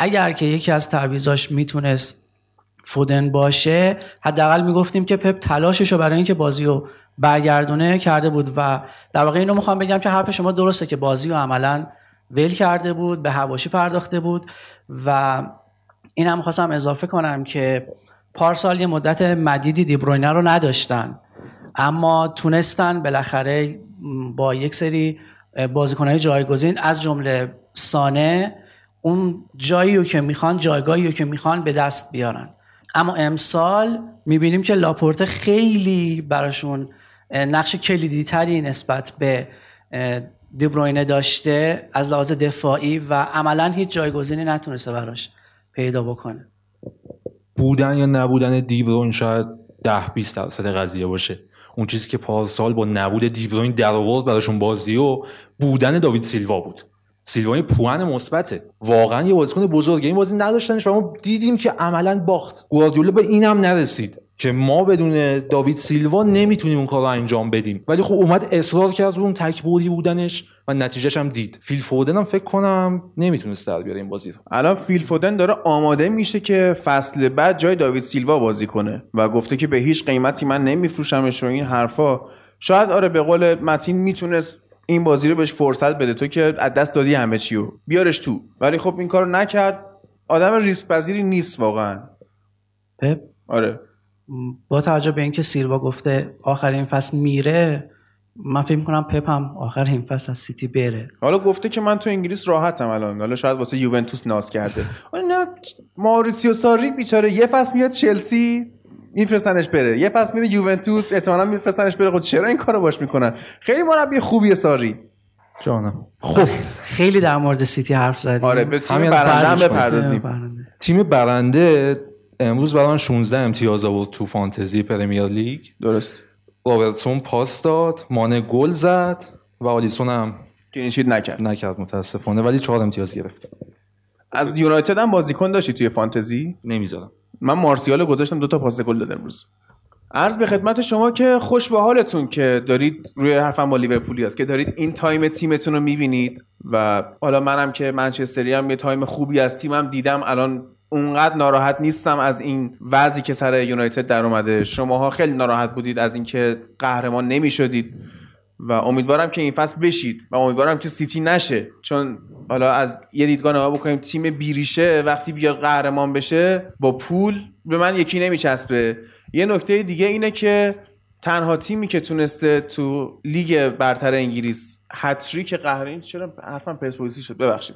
اگر که یکی از تعویضاش می‌تونست فودن باشه حداقل می‌گفتیم که پپ تلاشش رو برای اینکه بازی رو برگردونه کرده بود و در واقع اینو می‌خوام بگم که حرف شما درسته که بازی رو عملا ول کرده بود به هواشی پرداخته بود و اینم خواستم اضافه کنم که پارسال یه مدت مدیدی دیبروینه رو نداشتن. اما تونستن بالاخره با یک سری بازیکنهای جایگزین از جمله سانه اون جایی رو که می‌خوان جایگاهی رو که می‌خوان به دست بیارن. اما امسال می‌بینیم که لاپورت خیلی براشون نقش کلیدی تری نسبت به دیبروینه داشته از لحاظ دفاعی و عملا هیچ جایگزینی نتونسته براش پیدا بکنه. بودن یا نبودن دیبروین شاید ده 20 درصد قضیه باشه. اون چیزی که پارسال با نبود دیبروین در آورد براشون بازی و بودن داوید سیلوا بود. سیلوا پوان مثبته. واقعا یه بازیکن بزرگه. این بازی نداشتنش و ما دیدیم که عملا باخت. گواردیولا به اینم نرسید که ما بدون داوید سیلوا نمی‌تونیم اون کار رو انجام بدیم. ولی خب اومد اصرار کرد رو اون تکبوری بودنش و نتیجهش هم دید. فیل فودن هم فکر کنم نمی‌تونست در بیاره این بازی رو. الان فیل فودن داره آماده میشه که فصل بعد جای داوید سیلوا بازی کنه و گفته که به هیچ قیمتی من نمیفروشمش و این حرفا. شاید آره به قول متین می‌تونست این بازی رو بهش فرصت بده. تو که از دست دادی همه چی رو. بیارش تو. ولی خب این کارو نکرد. آدم ریسک پذیری نیست واقعا. پپ؟ آره. با توجه به اینکه سیلوا گفته آخرین فصل میره من فکر می‌کنم پپ هم آخر این فصل از سیتی بره. حالا گفته که من تو انگلیس راحتم الان. حالا شاید واسه یوونتوس ناز کرده. نه ماریسیو ساری بیچاره یه فصل میاد چلسی. میفرستنش بره. یه فصل میره یوونتوس احتمالاً میفرستنش بره. خود خب چرا این کارو باش می‌کنن؟ خیلی مربی خوبیه ساری. جانم. خب خیلی در مورد سیتی حرف زدیم. آره به تیم برنده هم بپردازیم. تیم برنده. امروز برای 16 امتیاز آورد تو فانتزی پرمیر لیگ. درست. رابرتسون پاس داد مانه گل زد و آلیسون هم clean sheet نکرد. نکرد متاسفانه ولی چهار امتیاز گرفت. از یونایتد هم بازیکن داشتی توی فانتزی؟ نمی‌ذارم. من مارسیال گذاشتم دو تا پاس گل داد امروز. عرض به خدمت شما که خوش به حالتون که دارید روی حرفم با لیورپولی است که دارید این تایم تیمتون رو می‌بینید و حالا منم که منچستری هم یه تایم خوبی از تیمم دیدم الان اونقدر ناراحت نیستم از این وضعی که سر یونایتد در اومده. شماها خیلی ناراحت بودید از اینکه قهرمان نمی‌شدید. و امیدوارم که این فصل بشید و امیدوارم که سیتی نشه. چون حالا از یه دیدگاه نگاه بکنیم تیم بی‌ریشه وقتی بیاد قهرمان بشه با پول به من یکی نمی‌چسبه. یه نکته دیگه اینه که تنها تیمی که تونسته تو لیگ برتر انگلیس هتریک قهرمانی چرا حرفم پرسپولیسی شد؟ ببخشید.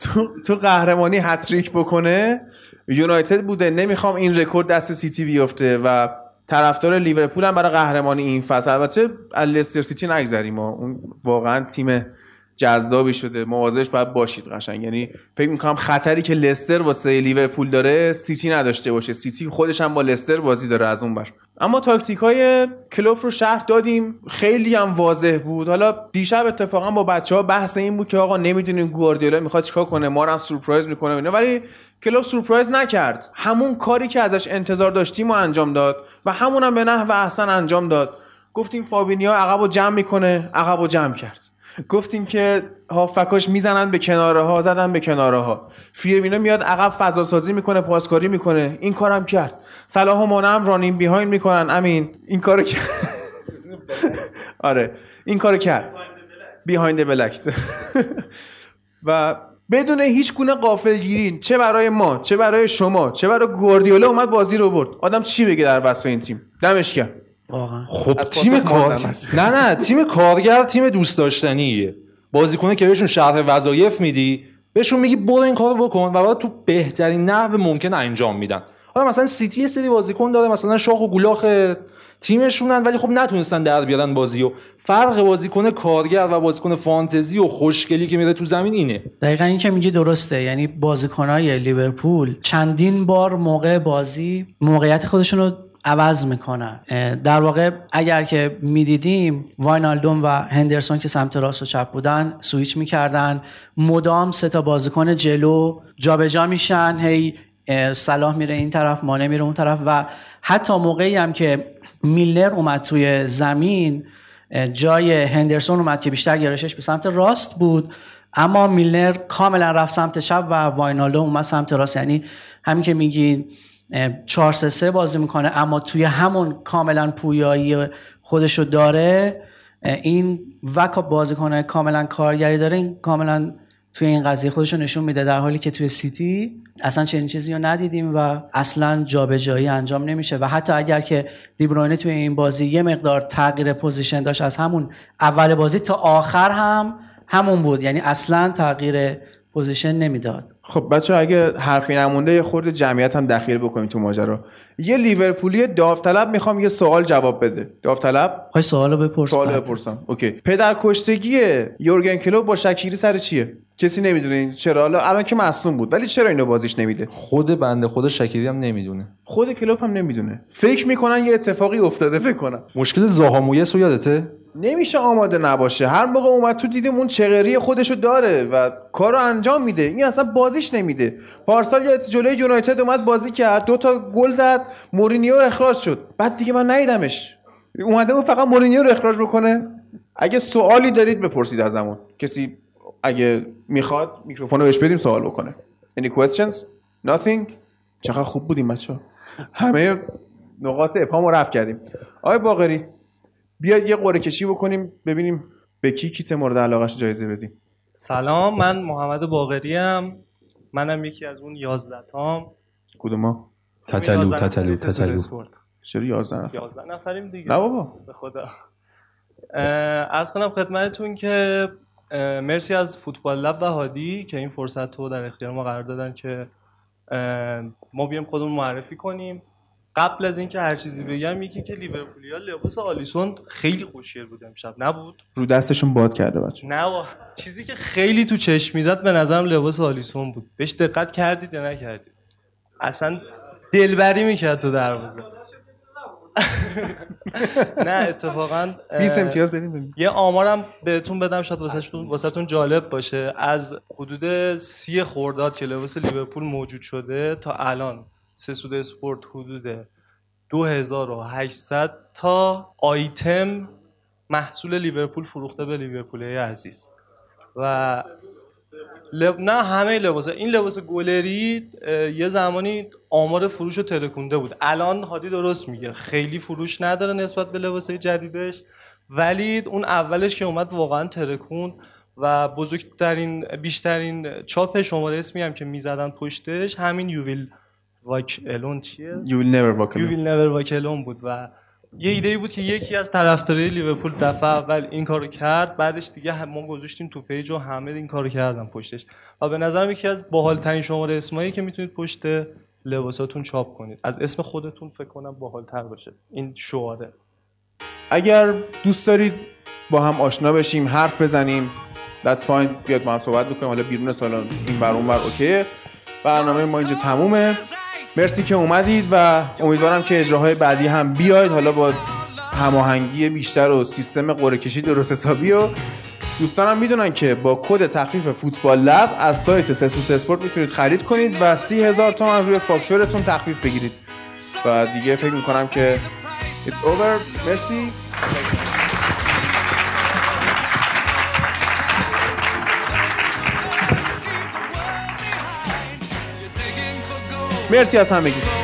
تو, تو قهرمانی هتریک بکنه یونایتد بوده. نمی‌خوام این رکورد دست سیتی بیفته و طرفدار لیورپول هم برای قهرمانی این فصل. البته لستر سیتی نگذریم. اون واقعا تیم جذابی شده. مواظبش باید باشید قشنگ. یعنی فکر می‌کنم خطری که لستر واسه لیورپول داره سیتی نداشته باشه. سیتی خودش هم با لستر بازی داره از اون بر اما تاکتیک های کلوپ رو شرح دادیم. خیلی هم واضح بود. حالا دیشب اتفاقا با بچه ها بحث این بود که آقا نمی‌دونیم گواردیولا می‌خواد چیکار کنه. ما هم سورپرایز می‌کنه اینا. ولی کلوب سورپرایز نکرد. همون کاری که ازش انتظار داشتیم و انجام داد و همون هم به نحو احسن انجام داد. گفتیم فابینیا عقب و جمع می‌کنه عقب و جمع کرد. گفتیم که هافکاش می‌زنن به کناره ها زدن به کناره ها فیرمینا میاد عقب فضا سازی می‌کنه پاسکاری می‌کنه. این کارم کرد. صلاح و مانه هم رانین بیهاین می‌کنن. امین این کارو کرد. آره این کارو کرد. بیهایند بلکت و بدون هیچ گونه قافل گیرین چه برای ما چه برای شما چه برای گواردیولا اومد بازی رو برد. آدم چی بگه در وصف این تیم؟ دمش کرد خب تیم کار نه نه تیم کارگر تیم دوست داشتنیه. بازیکنه که بهشون شرح وظایف میدی بهشون میگی برو این کارو بکن و بعد تو بهترین نحو ممکن انجام میدن. حالا مثلا سیتی سری بازیکن داره مثلا شاخ و گلاخ تیمشونن ولی خب نتونستن در بیارن بازی و فرق بازیکن کارگر و بازیکن فانتزی و خوشگلی که میره تو زمین اینه. دقیقا این که میگی درسته. یعنی بازیکنهای لیورپول چندین بار موقع بازی موقعیت خودشون رو عوض می‌کنن. در واقع اگر که می‌دیدیم واینالدوم و هندرسون که سمت راست و چپ بودن سویچ می‌کردن. مدام سه تا بازیکن جلو جابجا جا میشن. هی صلاح میره این طرف مانه میره اون طرف و حتی موقعی هم که میلنر اومد توی زمین جای هندرسون اومد که بیشتر گرشش به سمت راست بود. اما میلنر کاملا رفت سمت چپ و واینالدو اومد سمت راست. یعنی همین که میگین 4 3 بازی می‌کنه اما توی همون کاملا پویایی خودشو داره. این و بازیکن کاملا کارگری داره. این کاملا توی این قضیه خودش نشون میده در حالی که توی سیتی اصلا چنین چیزی رو ندیدیم و اصلا جابجایی انجام نمیشه. و حتی اگر که دیبروینه توی این بازی یه مقدار تغییر position داشت از همون اول بازی تا آخر هم همون بود. یعنی اصلا تغییر position نمی‌داد. خب بچه اگه حرفی نمونده یه خورده جمعیت هم دخیل بکنیم تو ماجرا. یه لیورپولی داوطلب می‌خوام یه سوال جواب بده. داوطلب؟ های سوالو بپرس. سوال. بپرسم. okay. پدر کشتگی یورگن کلوپ با شکیری سر چیه؟ کسی نمی‌دونه این چرا. حالا الان که مصدوم بود ولی چرا اینو بازیش نمیده؟ خود بنده خود شکیری هم نمی‌دونه. خود کلوپ هم نمی‌دونه. فکر می‌کنن یه اتفاقی افتاده فکر کنم. مشکل زاها مویس رو یادته؟ نمیشه آماده نباشه. هر موقع اومد تو دیدیم اون چغری خودشو داره و کارو انجام میده. این اصلا بازیش نمیده. پارسال یا جلوی یونایتد اومد بازی کرد. دو تا گل زد. مورینیو اخراج شد. بعد دیگه من ندیدمش اومده بود فقط مورینیو رو اخراج بکنه. اگه سوالی دارید بپرسید ازمون. کسی اگه می‌خواد میکروفون رو بهش بدیم سوال بکنه. Any questions? Nothing? چقدر خوب بودیم بچه همه نقاط ابهام رو رفع کردیم. آقای باقری بیاید یه قرعه کشی بکنیم ببینیم به کی کیت مورد علاقش جایزه بدیم. سلام من محمد باقری ام منم یکی از اون 11 تام کدوم ما تتلو تتلو تتلو. چرا 11 نفر؟ 11 نفریم دیگه. نه بابا. به خدا. از کنم خدمتتون که مرسی از فوتبال لب و هادی که این فرصت رو در اختیار ما قرار دادن که ما بیام خودمون معرفی کنیم. قبل از اینکه هر چیزی بگم یکی که لیورپولیا لباس آلیسون خیلی خوشگل بود امشب. نبود. رو دستشون باد کرده بچه نه با. چیزی که خیلی تو چشم می‌زد به نظرم لباس آلیسون بود. بهش دقت کردید یا نکردید؟ اصلا دلبری می‌کرد تو دروازه. نه اتفاقا اه، 20 امتیاز بدیم. یه آمارم بهتون بدم شاید واسهتون جالب باشه. از حدود سی خرداد که لباس لیورپول موجود شده تا الان. سسود اسپورت حدود 2800 تا آیتم محصول لیورپول فروخته به لیورپولی عزیز. و لب... نه همه لباس. این لباس گلری یه زمانی آمار فروش رو ترکونده بود. الان هادی درست میگه. خیلی فروش نداره نسبت به لباس جدیدش. ولی اون اولش که اومد واقعا ترکون و بزرگترین بیشترین چاپ شماره اسمی هم که می‌زدن پشتش همین یوویل واک الون چیه؟ You will never walk You alone will never walk alone بود و یه ایده بود که یکی از طرفدارای لیورپول دفعه اول این کارو کرد بعدش دیگه ما گذاشتیم تو پیج و همه این کارو کردن پشتش. و به نظرم یکی از باحالترین شماره اسمایی که می‌تونید پشت لباساتون چاپ کنید. از اسم خودتون فکر کنم باحالتر باشه. این شعاره. اگر دوست دارید با هم آشنا بشیم حرف بزنیم That's fine. بیاد با هم صحبت بکنیم. حالا بیرون سالن. این بر اون بر اوکیه. برنامه ما اینجا تمومه. مرسی که اومدید و امیدوارم که اجراهای بعدی هم بیاید. حالا با هماهنگی بیشتر و سیستم قرعه کشی درست حسابی و دوستانم می‌دونن که با کد تخفیف فوتبال لب از سایت سسوت اسپورت می‌تونید خرید کنید و سی هزار تومن روی فاکتورتون تخفیف بگیرید. و دیگه فکر می‌کنم که It's over. مرسی. مرسی از همگی.